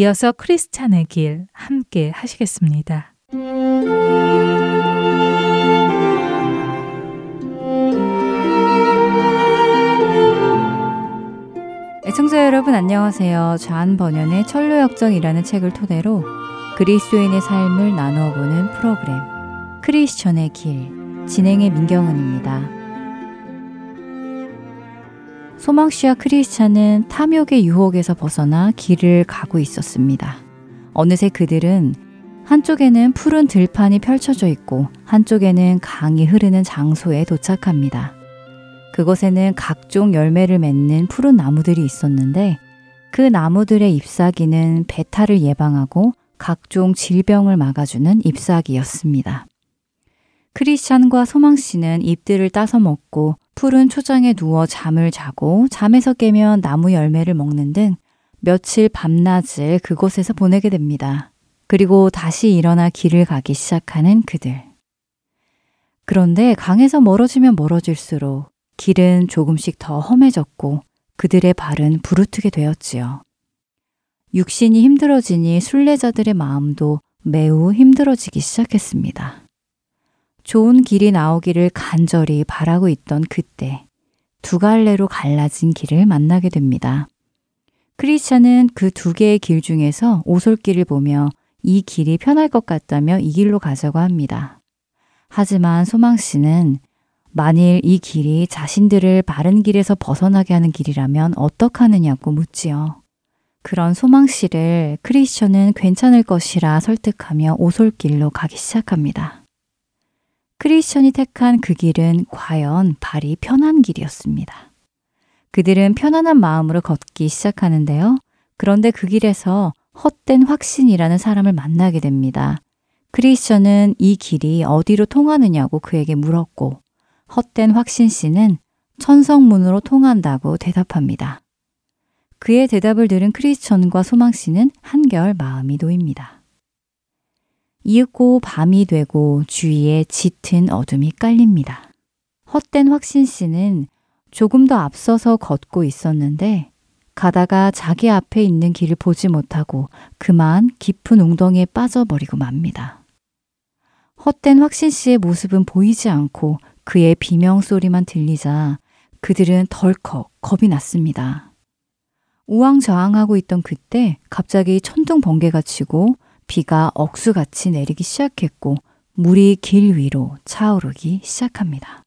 A: 이어서 크리스찬의 길 함께 하시겠습니다.
D: 애청자 여러분 안녕하세요. 좌한 번연의 철로역정이라는 책을 토대로 그리스도인의 삶을 나누어 보는 프로그램 크리스천의 길 진행의 민경은입니다. 소망 씨와 크리스찬은 탐욕의 유혹에서 벗어나 길을 가고 있었습니다. 어느새 그들은 한쪽에는 푸른 들판이 펼쳐져 있고 한쪽에는 강이 흐르는 장소에 도착합니다. 그곳에는 각종 열매를 맺는 푸른 나무들이 있었는데 그 나무들의 잎사귀는 배탈을 예방하고 각종 질병을 막아주는 잎사귀였습니다. 크리스찬과 소망 씨는 잎들을 따서 먹고 푸른 초장에 누워 잠을 자고 잠에서 깨면 나무 열매를 먹는 등 며칠 밤낮을 그곳에서 보내게 됩니다. 그리고 다시 일어나 길을 가기 시작하는 그들. 그런데 강에서 멀어지면 멀어질수록 길은 조금씩 더 험해졌고 그들의 발은 부르트게 되었지요. 육신이 힘들어지니 순례자들의 마음도 매우 힘들어지기 시작했습니다. 좋은 길이 나오기를 간절히 바라고 있던 그때 두 갈래로 갈라진 길을 만나게 됩니다. 크리스찬은 그 두 개의 길 중에서 오솔길을 보며 이 길이 편할 것 같다며 이 길로 가자고 합니다. 하지만 소망 씨는 만일 이 길이 자신들을 바른 길에서 벗어나게 하는 길이라면 어떡하느냐고 묻지요. 그런 소망 씨를 크리스천은 괜찮을 것이라 설득하며 오솔길로 가기 시작합니다. 크리스천이 택한 그 길은 과연 발이 편한 길이었습니다. 그들은 편안한 마음으로 걷기 시작하는데요. 그런데 그 길에서 헛된 확신이라는 사람을 만나게 됩니다. 크리스천은 이 길이 어디로 통하느냐고 그에게 물었고 헛된 확신 씨는 천성문으로 통한다고 대답합니다. 그의 대답을 들은 크리스천과 소망 씨는 한결 마음이 놓입니다. 이윽고 밤이 되고 주위에 짙은 어둠이 깔립니다. 헛된 확신 씨는 조금 더 앞서서 걷고 있었는데 가다가 자기 앞에 있는 길을 보지 못하고 그만 깊은 웅덩이에 빠져버리고 맙니다. 헛된 확신 씨의 모습은 보이지 않고 그의 비명 소리만 들리자 그들은 덜컥 겁이 났습니다. 우왕좌왕하고 있던 그때 갑자기 천둥 번개가 치고 비가 억수같이 내리기 시작했고 물이 길 위로 차오르기 시작합니다.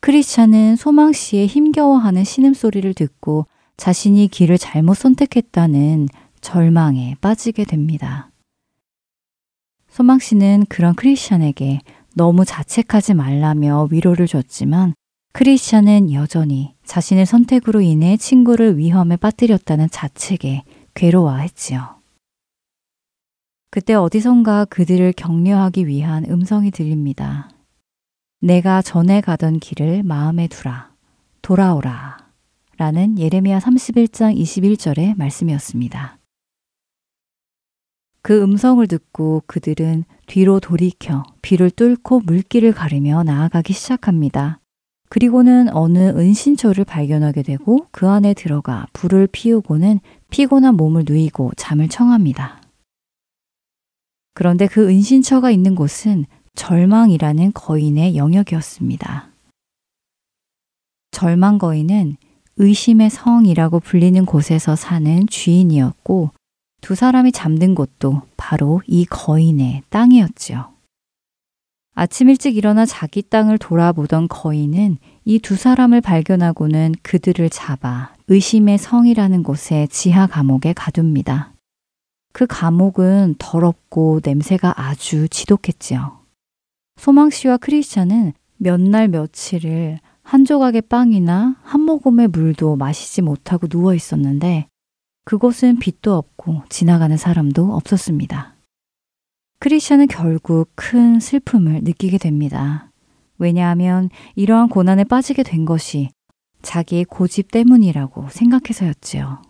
D: 크리스찬은 소망 씨의 힘겨워하는 신음소리를 듣고 자신이 길을 잘못 선택했다는 절망에 빠지게 됩니다. 소망 씨는 그런 크리스찬에게 너무 자책하지 말라며 위로를 줬지만 크리스찬은 여전히 자신의 선택으로 인해 친구를 위험에 빠뜨렸다는 자책에 괴로워했지요. 그때 어디선가 그들을 격려하기 위한 음성이 들립니다. 내가 전에 가던 길을 마음에 두라. 돌아오라. 라는 예레미야 31장 21절의 말씀이었습니다. 그 음성을 듣고 그들은 뒤로 돌이켜 비를 뚫고 물길을 가르며 나아가기 시작합니다. 그리고는 어느 은신처를 발견하게 되고 그 안에 들어가 불을 피우고는 피곤한 몸을 누이고 잠을 청합니다. 그런데 그 은신처가 있는 곳은 절망이라는 거인의 영역이었습니다. 절망 거인은 의심의 성이라고 불리는 곳에서 사는 주인이었고 두 사람이 잠든 곳도 바로 이 거인의 땅이었지요. 아침 일찍 일어나 자기 땅을 돌아보던 거인은 이 두 사람을 발견하고는 그들을 잡아 의심의 성이라는 곳의 지하 감옥에 가둡니다. 그 감옥은 더럽고 냄새가 아주 지독했지요. 소망 씨와 크리스찬은 몇 날 며칠을 한 조각의 빵이나 한 모금의 물도 마시지 못하고 누워 있었는데 그곳은 빛도 없고 지나가는 사람도 없었습니다. 크리스천은 결국 큰 슬픔을 느끼게 됩니다. 왜냐하면 이러한 고난에 빠지게 된 것이 자기의 고집 때문이라고 생각해서였지요.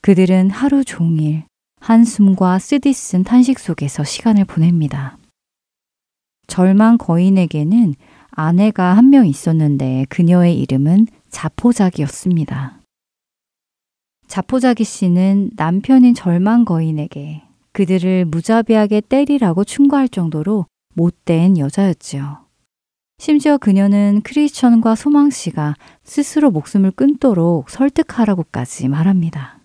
D: 그들은 하루 종일 한숨과 쓰디 쓴 탄식 속에서 시간을 보냅니다. 절망 거인에게는 아내가 한 명 있었는데 그녀의 이름은 자포자기였습니다. 자포자기 씨는 남편인 절망 거인에게 그들을 무자비하게 때리라고 충고할 정도로 못된 여자였지요. 심지어 그녀는 크리스천과 소망 씨가 스스로 목숨을 끊도록 설득하라고까지 말합니다.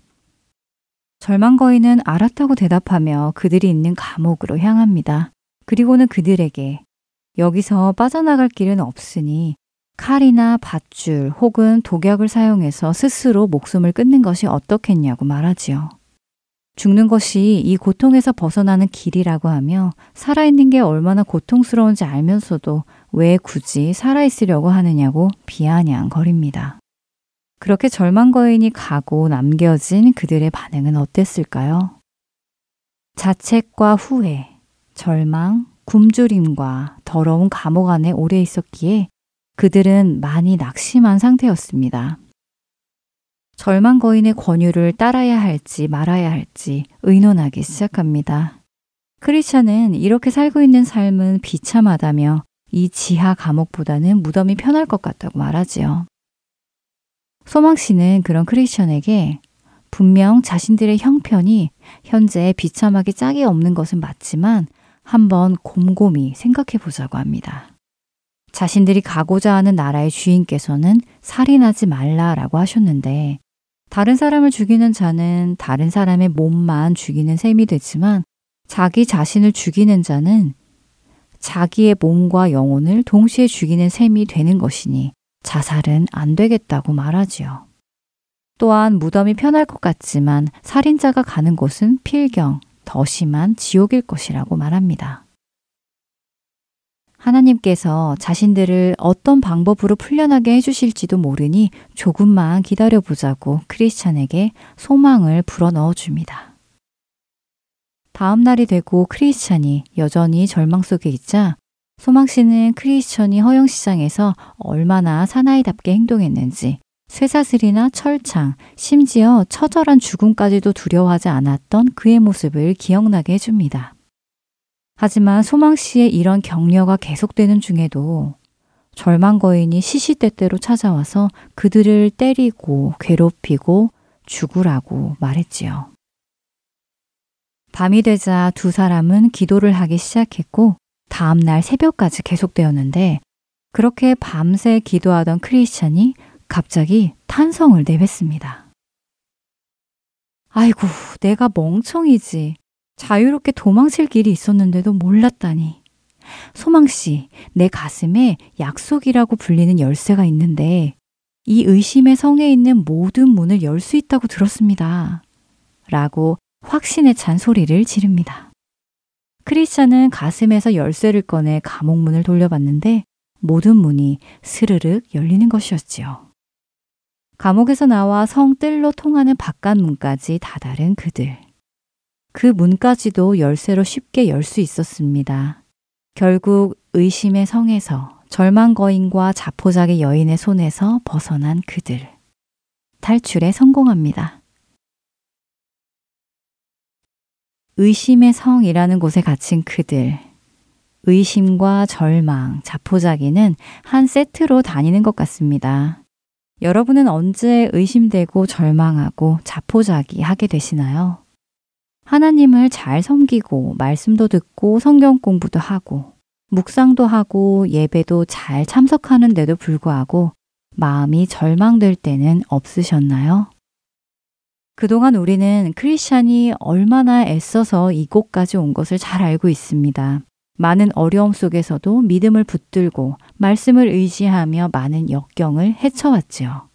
D: 절망 거인은 알았다고 대답하며 그들이 있는 감옥으로 향합니다. 그리고는 그들에게 여기서 빠져나갈 길은 없으니 칼이나 밧줄 혹은 독약을 사용해서 스스로 목숨을 끊는 것이 어떻겠냐고 말하지요. 죽는 것이 이 고통에서 벗어나는 길이라고 하며 살아있는 게 얼마나 고통스러운지 알면서도 왜 굳이 살아있으려고 하느냐고 비아냥거립니다. 그렇게 절망 거인이 가고 남겨진 그들의 반응은 어땠을까요? 자책과 후회, 절망, 굶주림과 더러운 감옥 안에 오래 있었기에 그들은 많이 낙심한 상태였습니다. 절망 거인의 권유를 따라야 할지 말아야 할지 의논하기 시작합니다. 크리스찬은 이렇게 살고 있는 삶은 비참하다며 이 지하 감옥보다는 무덤이 편할 것 같다고 말하지요. 소망 씨는 그런 크리스천에게 분명 자신들의 형편이 현재 비참하기 짝이 없는 것은 맞지만 한번 곰곰이 생각해 보자고 합니다. 자신들이 가고자 하는 나라의 주인께서는 살인하지 말라라고 하셨는데 다른 사람을 죽이는 자는 다른 사람의 몸만 죽이는 셈이 되지만 자기 자신을 죽이는 자는 자기의 몸과 영혼을 동시에 죽이는 셈이 되는 것이니 자살은 안 되겠다고 말하지요. 또한 무덤이 편할 것 같지만 살인자가 가는 곳은 필경, 더 심한 지옥일 것이라고 말합니다. 하나님께서 자신들을 어떤 방법으로 풀려나게 해주실지도 모르니 조금만 기다려보자고 크리스찬에게 소망을 불어넣어 줍니다. 다음 날이 되고 크리스찬이 여전히 절망 속에 있자 소망 씨는 크리스천이 허영시장에서 얼마나 사나이답게 행동했는지 쇠사슬이나 철창, 심지어 처절한 죽음까지도 두려워하지 않았던 그의 모습을 기억나게 해줍니다. 하지만 소망 씨의 이런 격려가 계속되는 중에도 절망 거인이 시시때때로 찾아와서 그들을 때리고 괴롭히고 죽으라고 말했지요. 밤이 되자 두 사람은 기도를 하기 시작했고 다음날 새벽까지 계속되었는데 그렇게 밤새 기도하던 크리스찬이 갑자기 탄성을 내뱉습니다. 아이고, 내가 멍청이지. 자유롭게 도망칠 길이 있었는데도 몰랐다니. 소망씨, 내 가슴에 약속이라고 불리는 열쇠가 있는데 이 의심의 성에 있는 모든 문을 열 수 있다고 들었습니다. 라고 확신에 찬 소리를 지릅니다. 크리스찬은 가슴에서 열쇠를 꺼내 감옥문을 돌려봤는데 모든 문이 스르륵 열리는 것이었지요. 감옥에서 나와 성뜰로 통하는 바깥 문까지 다다른 그들. 그 문까지도 열쇠로 쉽게 열 수 있었습니다. 결국 의심의 성에서 절망 거인과 자포자기 여인의 손에서 벗어난 그들. 탈출에 성공합니다. 의심의 성이라는 곳에 갇힌 그들. 의심과 절망, 자포자기는 한 세트로 다니는 것 같습니다. 여러분은 언제 의심되고 절망하고 자포자기 하게 되시나요? 하나님을 잘 섬기고 말씀도 듣고 성경 공부도 하고 묵상도 하고 예배도 잘 참석하는데도 불구하고 마음이 절망될 때는 없으셨나요? 그동안 우리는 크리스찬이 얼마나 애써서 이곳까지 온 것을 잘 알고 있습니다. 많은 어려움 속에서도 믿음을 붙들고 말씀을 의지하며 많은 역경을 헤쳐왔지요.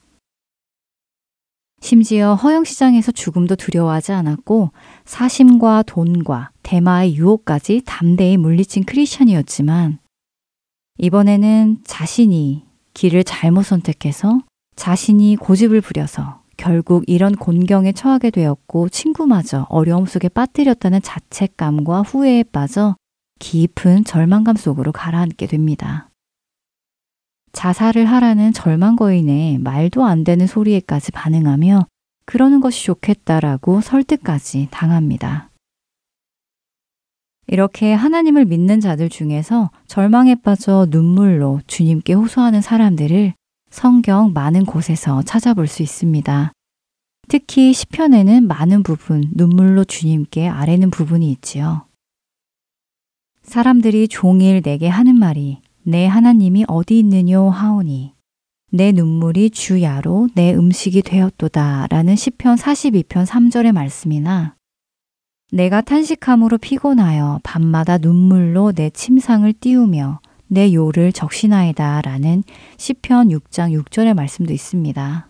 D: 심지어 허영시장에서 죽음도 두려워하지 않았고 사심과 돈과 대마의 유혹까지 담대히 물리친 크리스천이었지만 이번에는 자신이 길을 잘못 선택해서 자신이 고집을 부려서 결국 이런 곤경에 처하게 되었고 친구마저 어려움 속에 빠뜨렸다는 자책감과 후회에 빠져 깊은 절망감 속으로 가라앉게 됩니다. 자살을 하라는 절망 거인의 말도 안 되는 소리에까지 반응하며 그러는 것이 좋겠다라고 설득까지 당합니다. 이렇게 하나님을 믿는 자들 중에서 절망에 빠져 눈물로 주님께 호소하는 사람들을 성경 많은 곳에서 찾아볼 수 있습니다. 특히 시편에는 많은 부분 눈물로 주님께 아뢰는 부분이 있지요. 사람들이 종일 내게 하는 말이 내 하나님이 어디 있느뇨 하오니 내 눈물이 주야로 내 음식이 되었도다 라는 시편 42편 3절의 말씀이나 내가 탄식함으로 피곤하여 밤마다 눈물로 내 침상을 띄우며 내 요를 적시나이다 라는 시편 6장 6절의 말씀도 있습니다.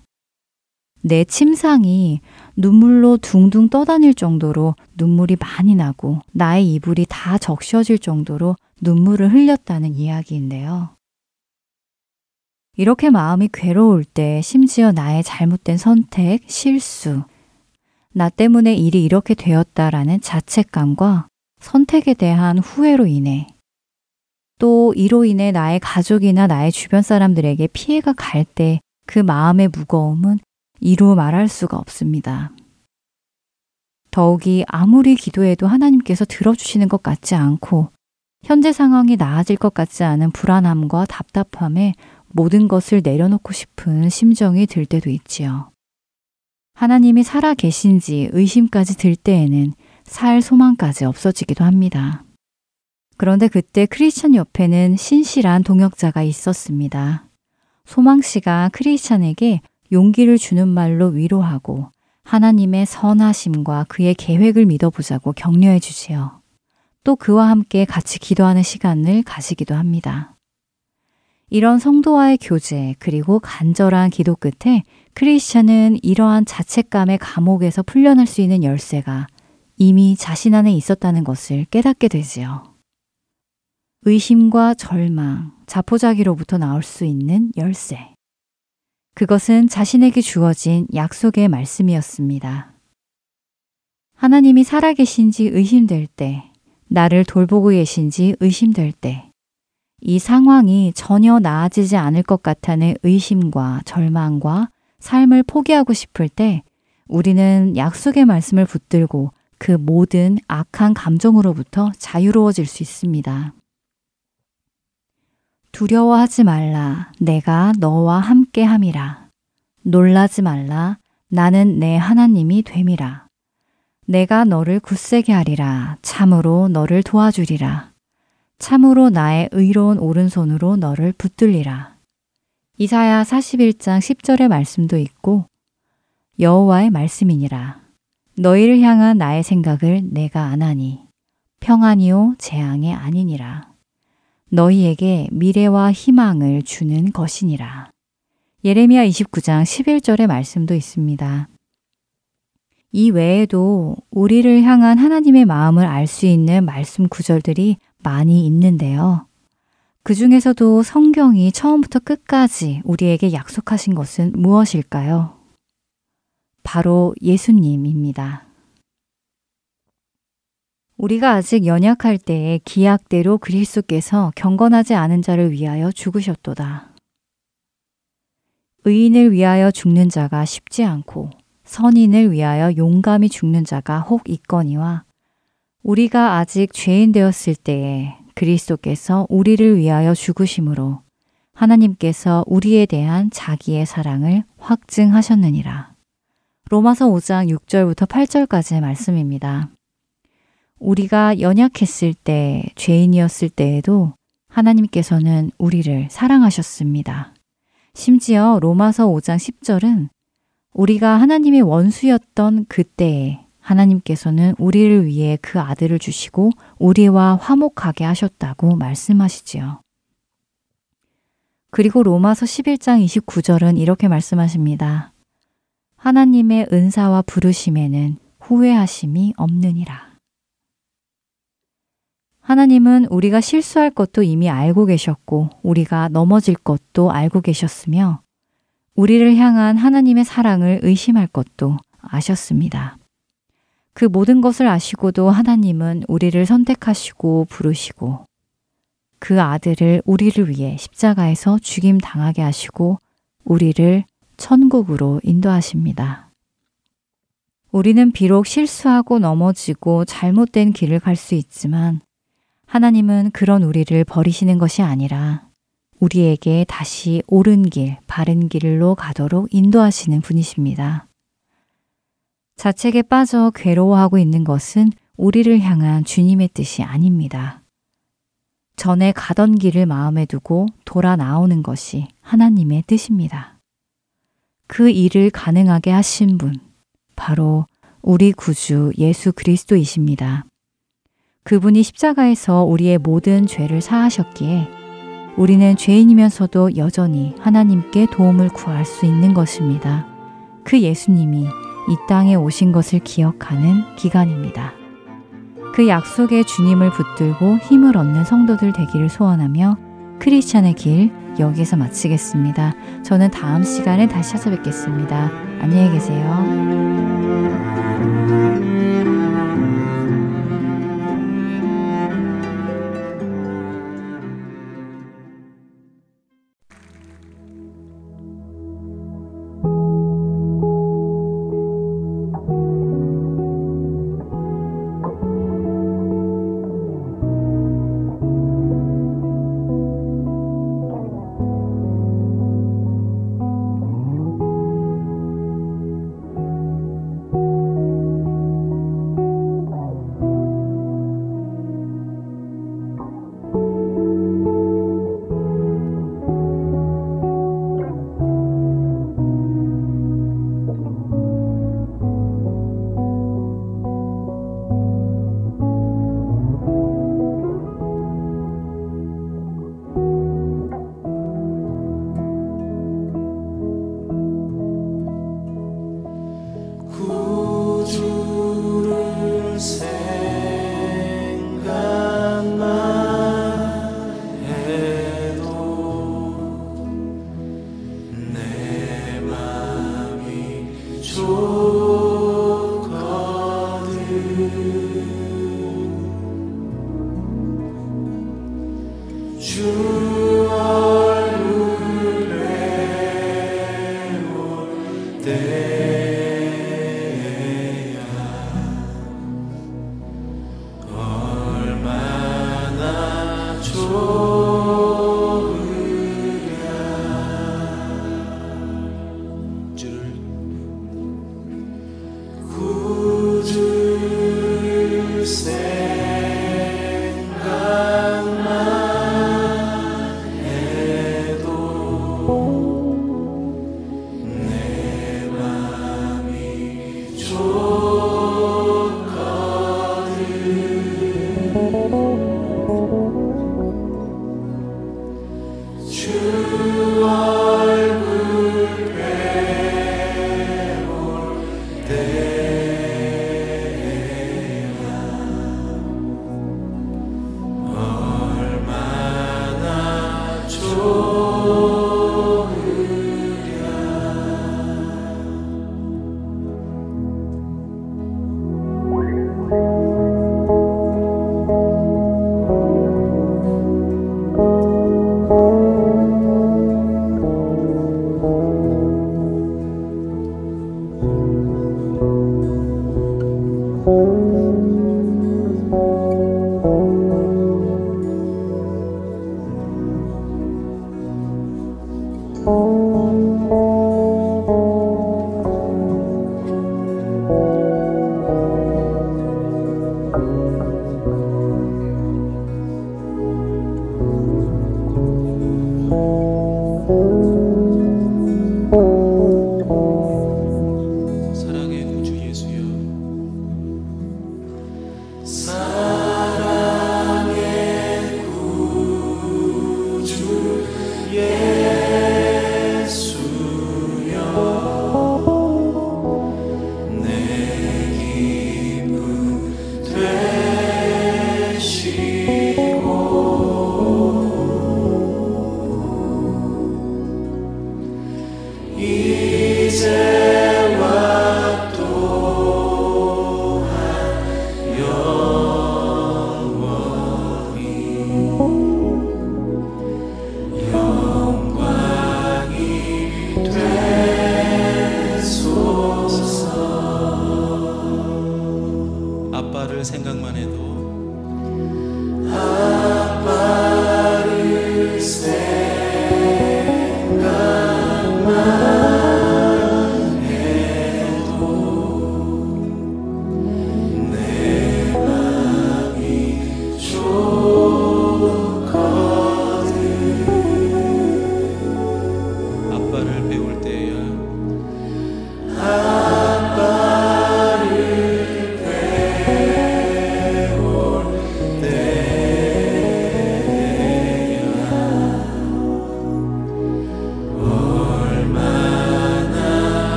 D: 내 침상이 눈물로 둥둥 떠다닐 정도로 눈물이 많이 나고 나의 이불이 다 적셔질 정도로 눈물을 흘렸다는 이야기인데요. 이렇게 마음이 괴로울 때 심지어 나의 잘못된 선택, 실수, 나 때문에 일이 이렇게 되었다라는 자책감과 선택에 대한 후회로 인해 또 이로 인해 나의 가족이나 나의 주변 사람들에게 피해가 갈 때 그 마음의 무거움은 이루 말할 수가 없습니다. 더욱이 아무리 기도해도 하나님께서 들어주시는 것 같지 않고 현재 상황이 나아질 것 같지 않은 불안함과 답답함에 모든 것을 내려놓고 싶은 심정이 들 때도 있지요. 하나님이 살아 계신지 의심까지 들 때에는 살 소망까지 없어지기도 합니다. 그런데 그때 크리스찬 옆에는 신실한 동역자가 있었습니다. 소망 씨가 크리스찬에게 용기를 주는 말로 위로하고 하나님의 선하심과 그의 계획을 믿어보자고 격려해 주지요. 또 그와 함께 같이 기도하는 시간을 가지기도 합니다. 이런 성도와의 교제 그리고 간절한 기도 끝에 크리스천은 이러한 자책감의 감옥에서 풀려날 수 있는 열쇠가 이미 자신 안에 있었다는 것을 깨닫게 되지요. 의심과 절망, 자포자기로부터 나올 수 있는 열쇠. 그것은 자신에게 주어진 약속의 말씀이었습니다. 하나님이 살아계신지 의심될 때, 나를 돌보고 계신지 의심될 때, 이 상황이 전혀 나아지지 않을 것 같다는 의심과 절망과 삶을 포기하고 싶을 때 우리는 약속의 말씀을 붙들고 그 모든 악한 감정으로부터 자유로워질 수 있습니다. 두려워하지 말라. 내가 너와 함께 함이라. 놀라지 말라. 나는 내 하나님이 됨이라. 내가 너를 굳세게 하리라. 참으로 너를 도와주리라. 참으로 나의 의로운 오른손으로 너를 붙들리라. 이사야 41장 10절의 말씀도 있고 여호와의 말씀이니라. 너희를 향한 나의 생각을 내가 아나니 평안이요 재앙이 아니니라. 너희에게 미래와 희망을 주는 것이니라. 예레미야 29장 11절의 말씀도 있습니다. 이 외에도 우리를 향한 하나님의 마음을 알 수 있는 말씀 구절들이 많이 있는데요. 그 중에서도 성경이 처음부터 끝까지 우리에게 약속하신 것은 무엇일까요? 바로 예수님입니다. 우리가 아직 연약할 때에 기약대로 그리스도께서 경건하지 않은 자를 위하여 죽으셨도다. 의인을 위하여 죽는 자가 쉽지 않고 선인을 위하여 용감히 죽는 자가 혹 있거니와 우리가 아직 죄인 되었을 때에 그리스도께서 우리를 위하여 죽으심으로 하나님께서 우리에 대한 자기의 사랑을 확증하셨느니라. 로마서 5장 6절부터 8절까지의 말씀입니다. 우리가 연약했을 때, 죄인이었을 때에도 하나님께서는 우리를 사랑하셨습니다. 심지어 로마서 5장 10절은 우리가 하나님의 원수였던 그때에 하나님께서는 우리를 위해 그 아들을 주시고 우리와 화목하게 하셨다고 말씀하시지요. 그리고 로마서 11장 29절은 이렇게 말씀하십니다. 하나님의 은사와 부르심에는 후회하심이 없느니라. 하나님은 우리가 실수할 것도 이미 알고 계셨고, 우리가 넘어질 것도 알고 계셨으며, 우리를 향한 하나님의 사랑을 의심할 것도 아셨습니다. 그 모든 것을 아시고도 하나님은 우리를 선택하시고 부르시고, 그 아들을 우리를 위해 십자가에서 죽임 당하게 하시고, 우리를 천국으로 인도하십니다. 우리는 비록 실수하고 넘어지고 잘못된 길을 갈 수 있지만 하나님은 그런 우리를 버리시는 것이 아니라 우리에게 다시 옳은 길, 바른 길로 가도록 인도하시는 분이십니다. 자책에 빠져 괴로워하고 있는 것은 우리를 향한 주님의 뜻이 아닙니다. 전에 가던 길을 마음에 두고 돌아 나오는 것이 하나님의 뜻입니다. 그 일을 가능하게 하신 분, 바로 우리 구주 예수 그리스도이십니다. 그분이 십자가에서 우리의 모든 죄를 사하셨기에 우리는 죄인이면서도 여전히 하나님께 도움을 구할 수 있는 것입니다. 그 예수님이 이 땅에 오신 것을 기억하는 기간입니다. 그 약속의 주님을 붙들고 힘을 얻는 성도들 되기를 소원하며 크리스찬의 길 여기서 마치겠습니다. 저는 다음 시간에 다시 찾아뵙겠습니다. 안녕히 계세요.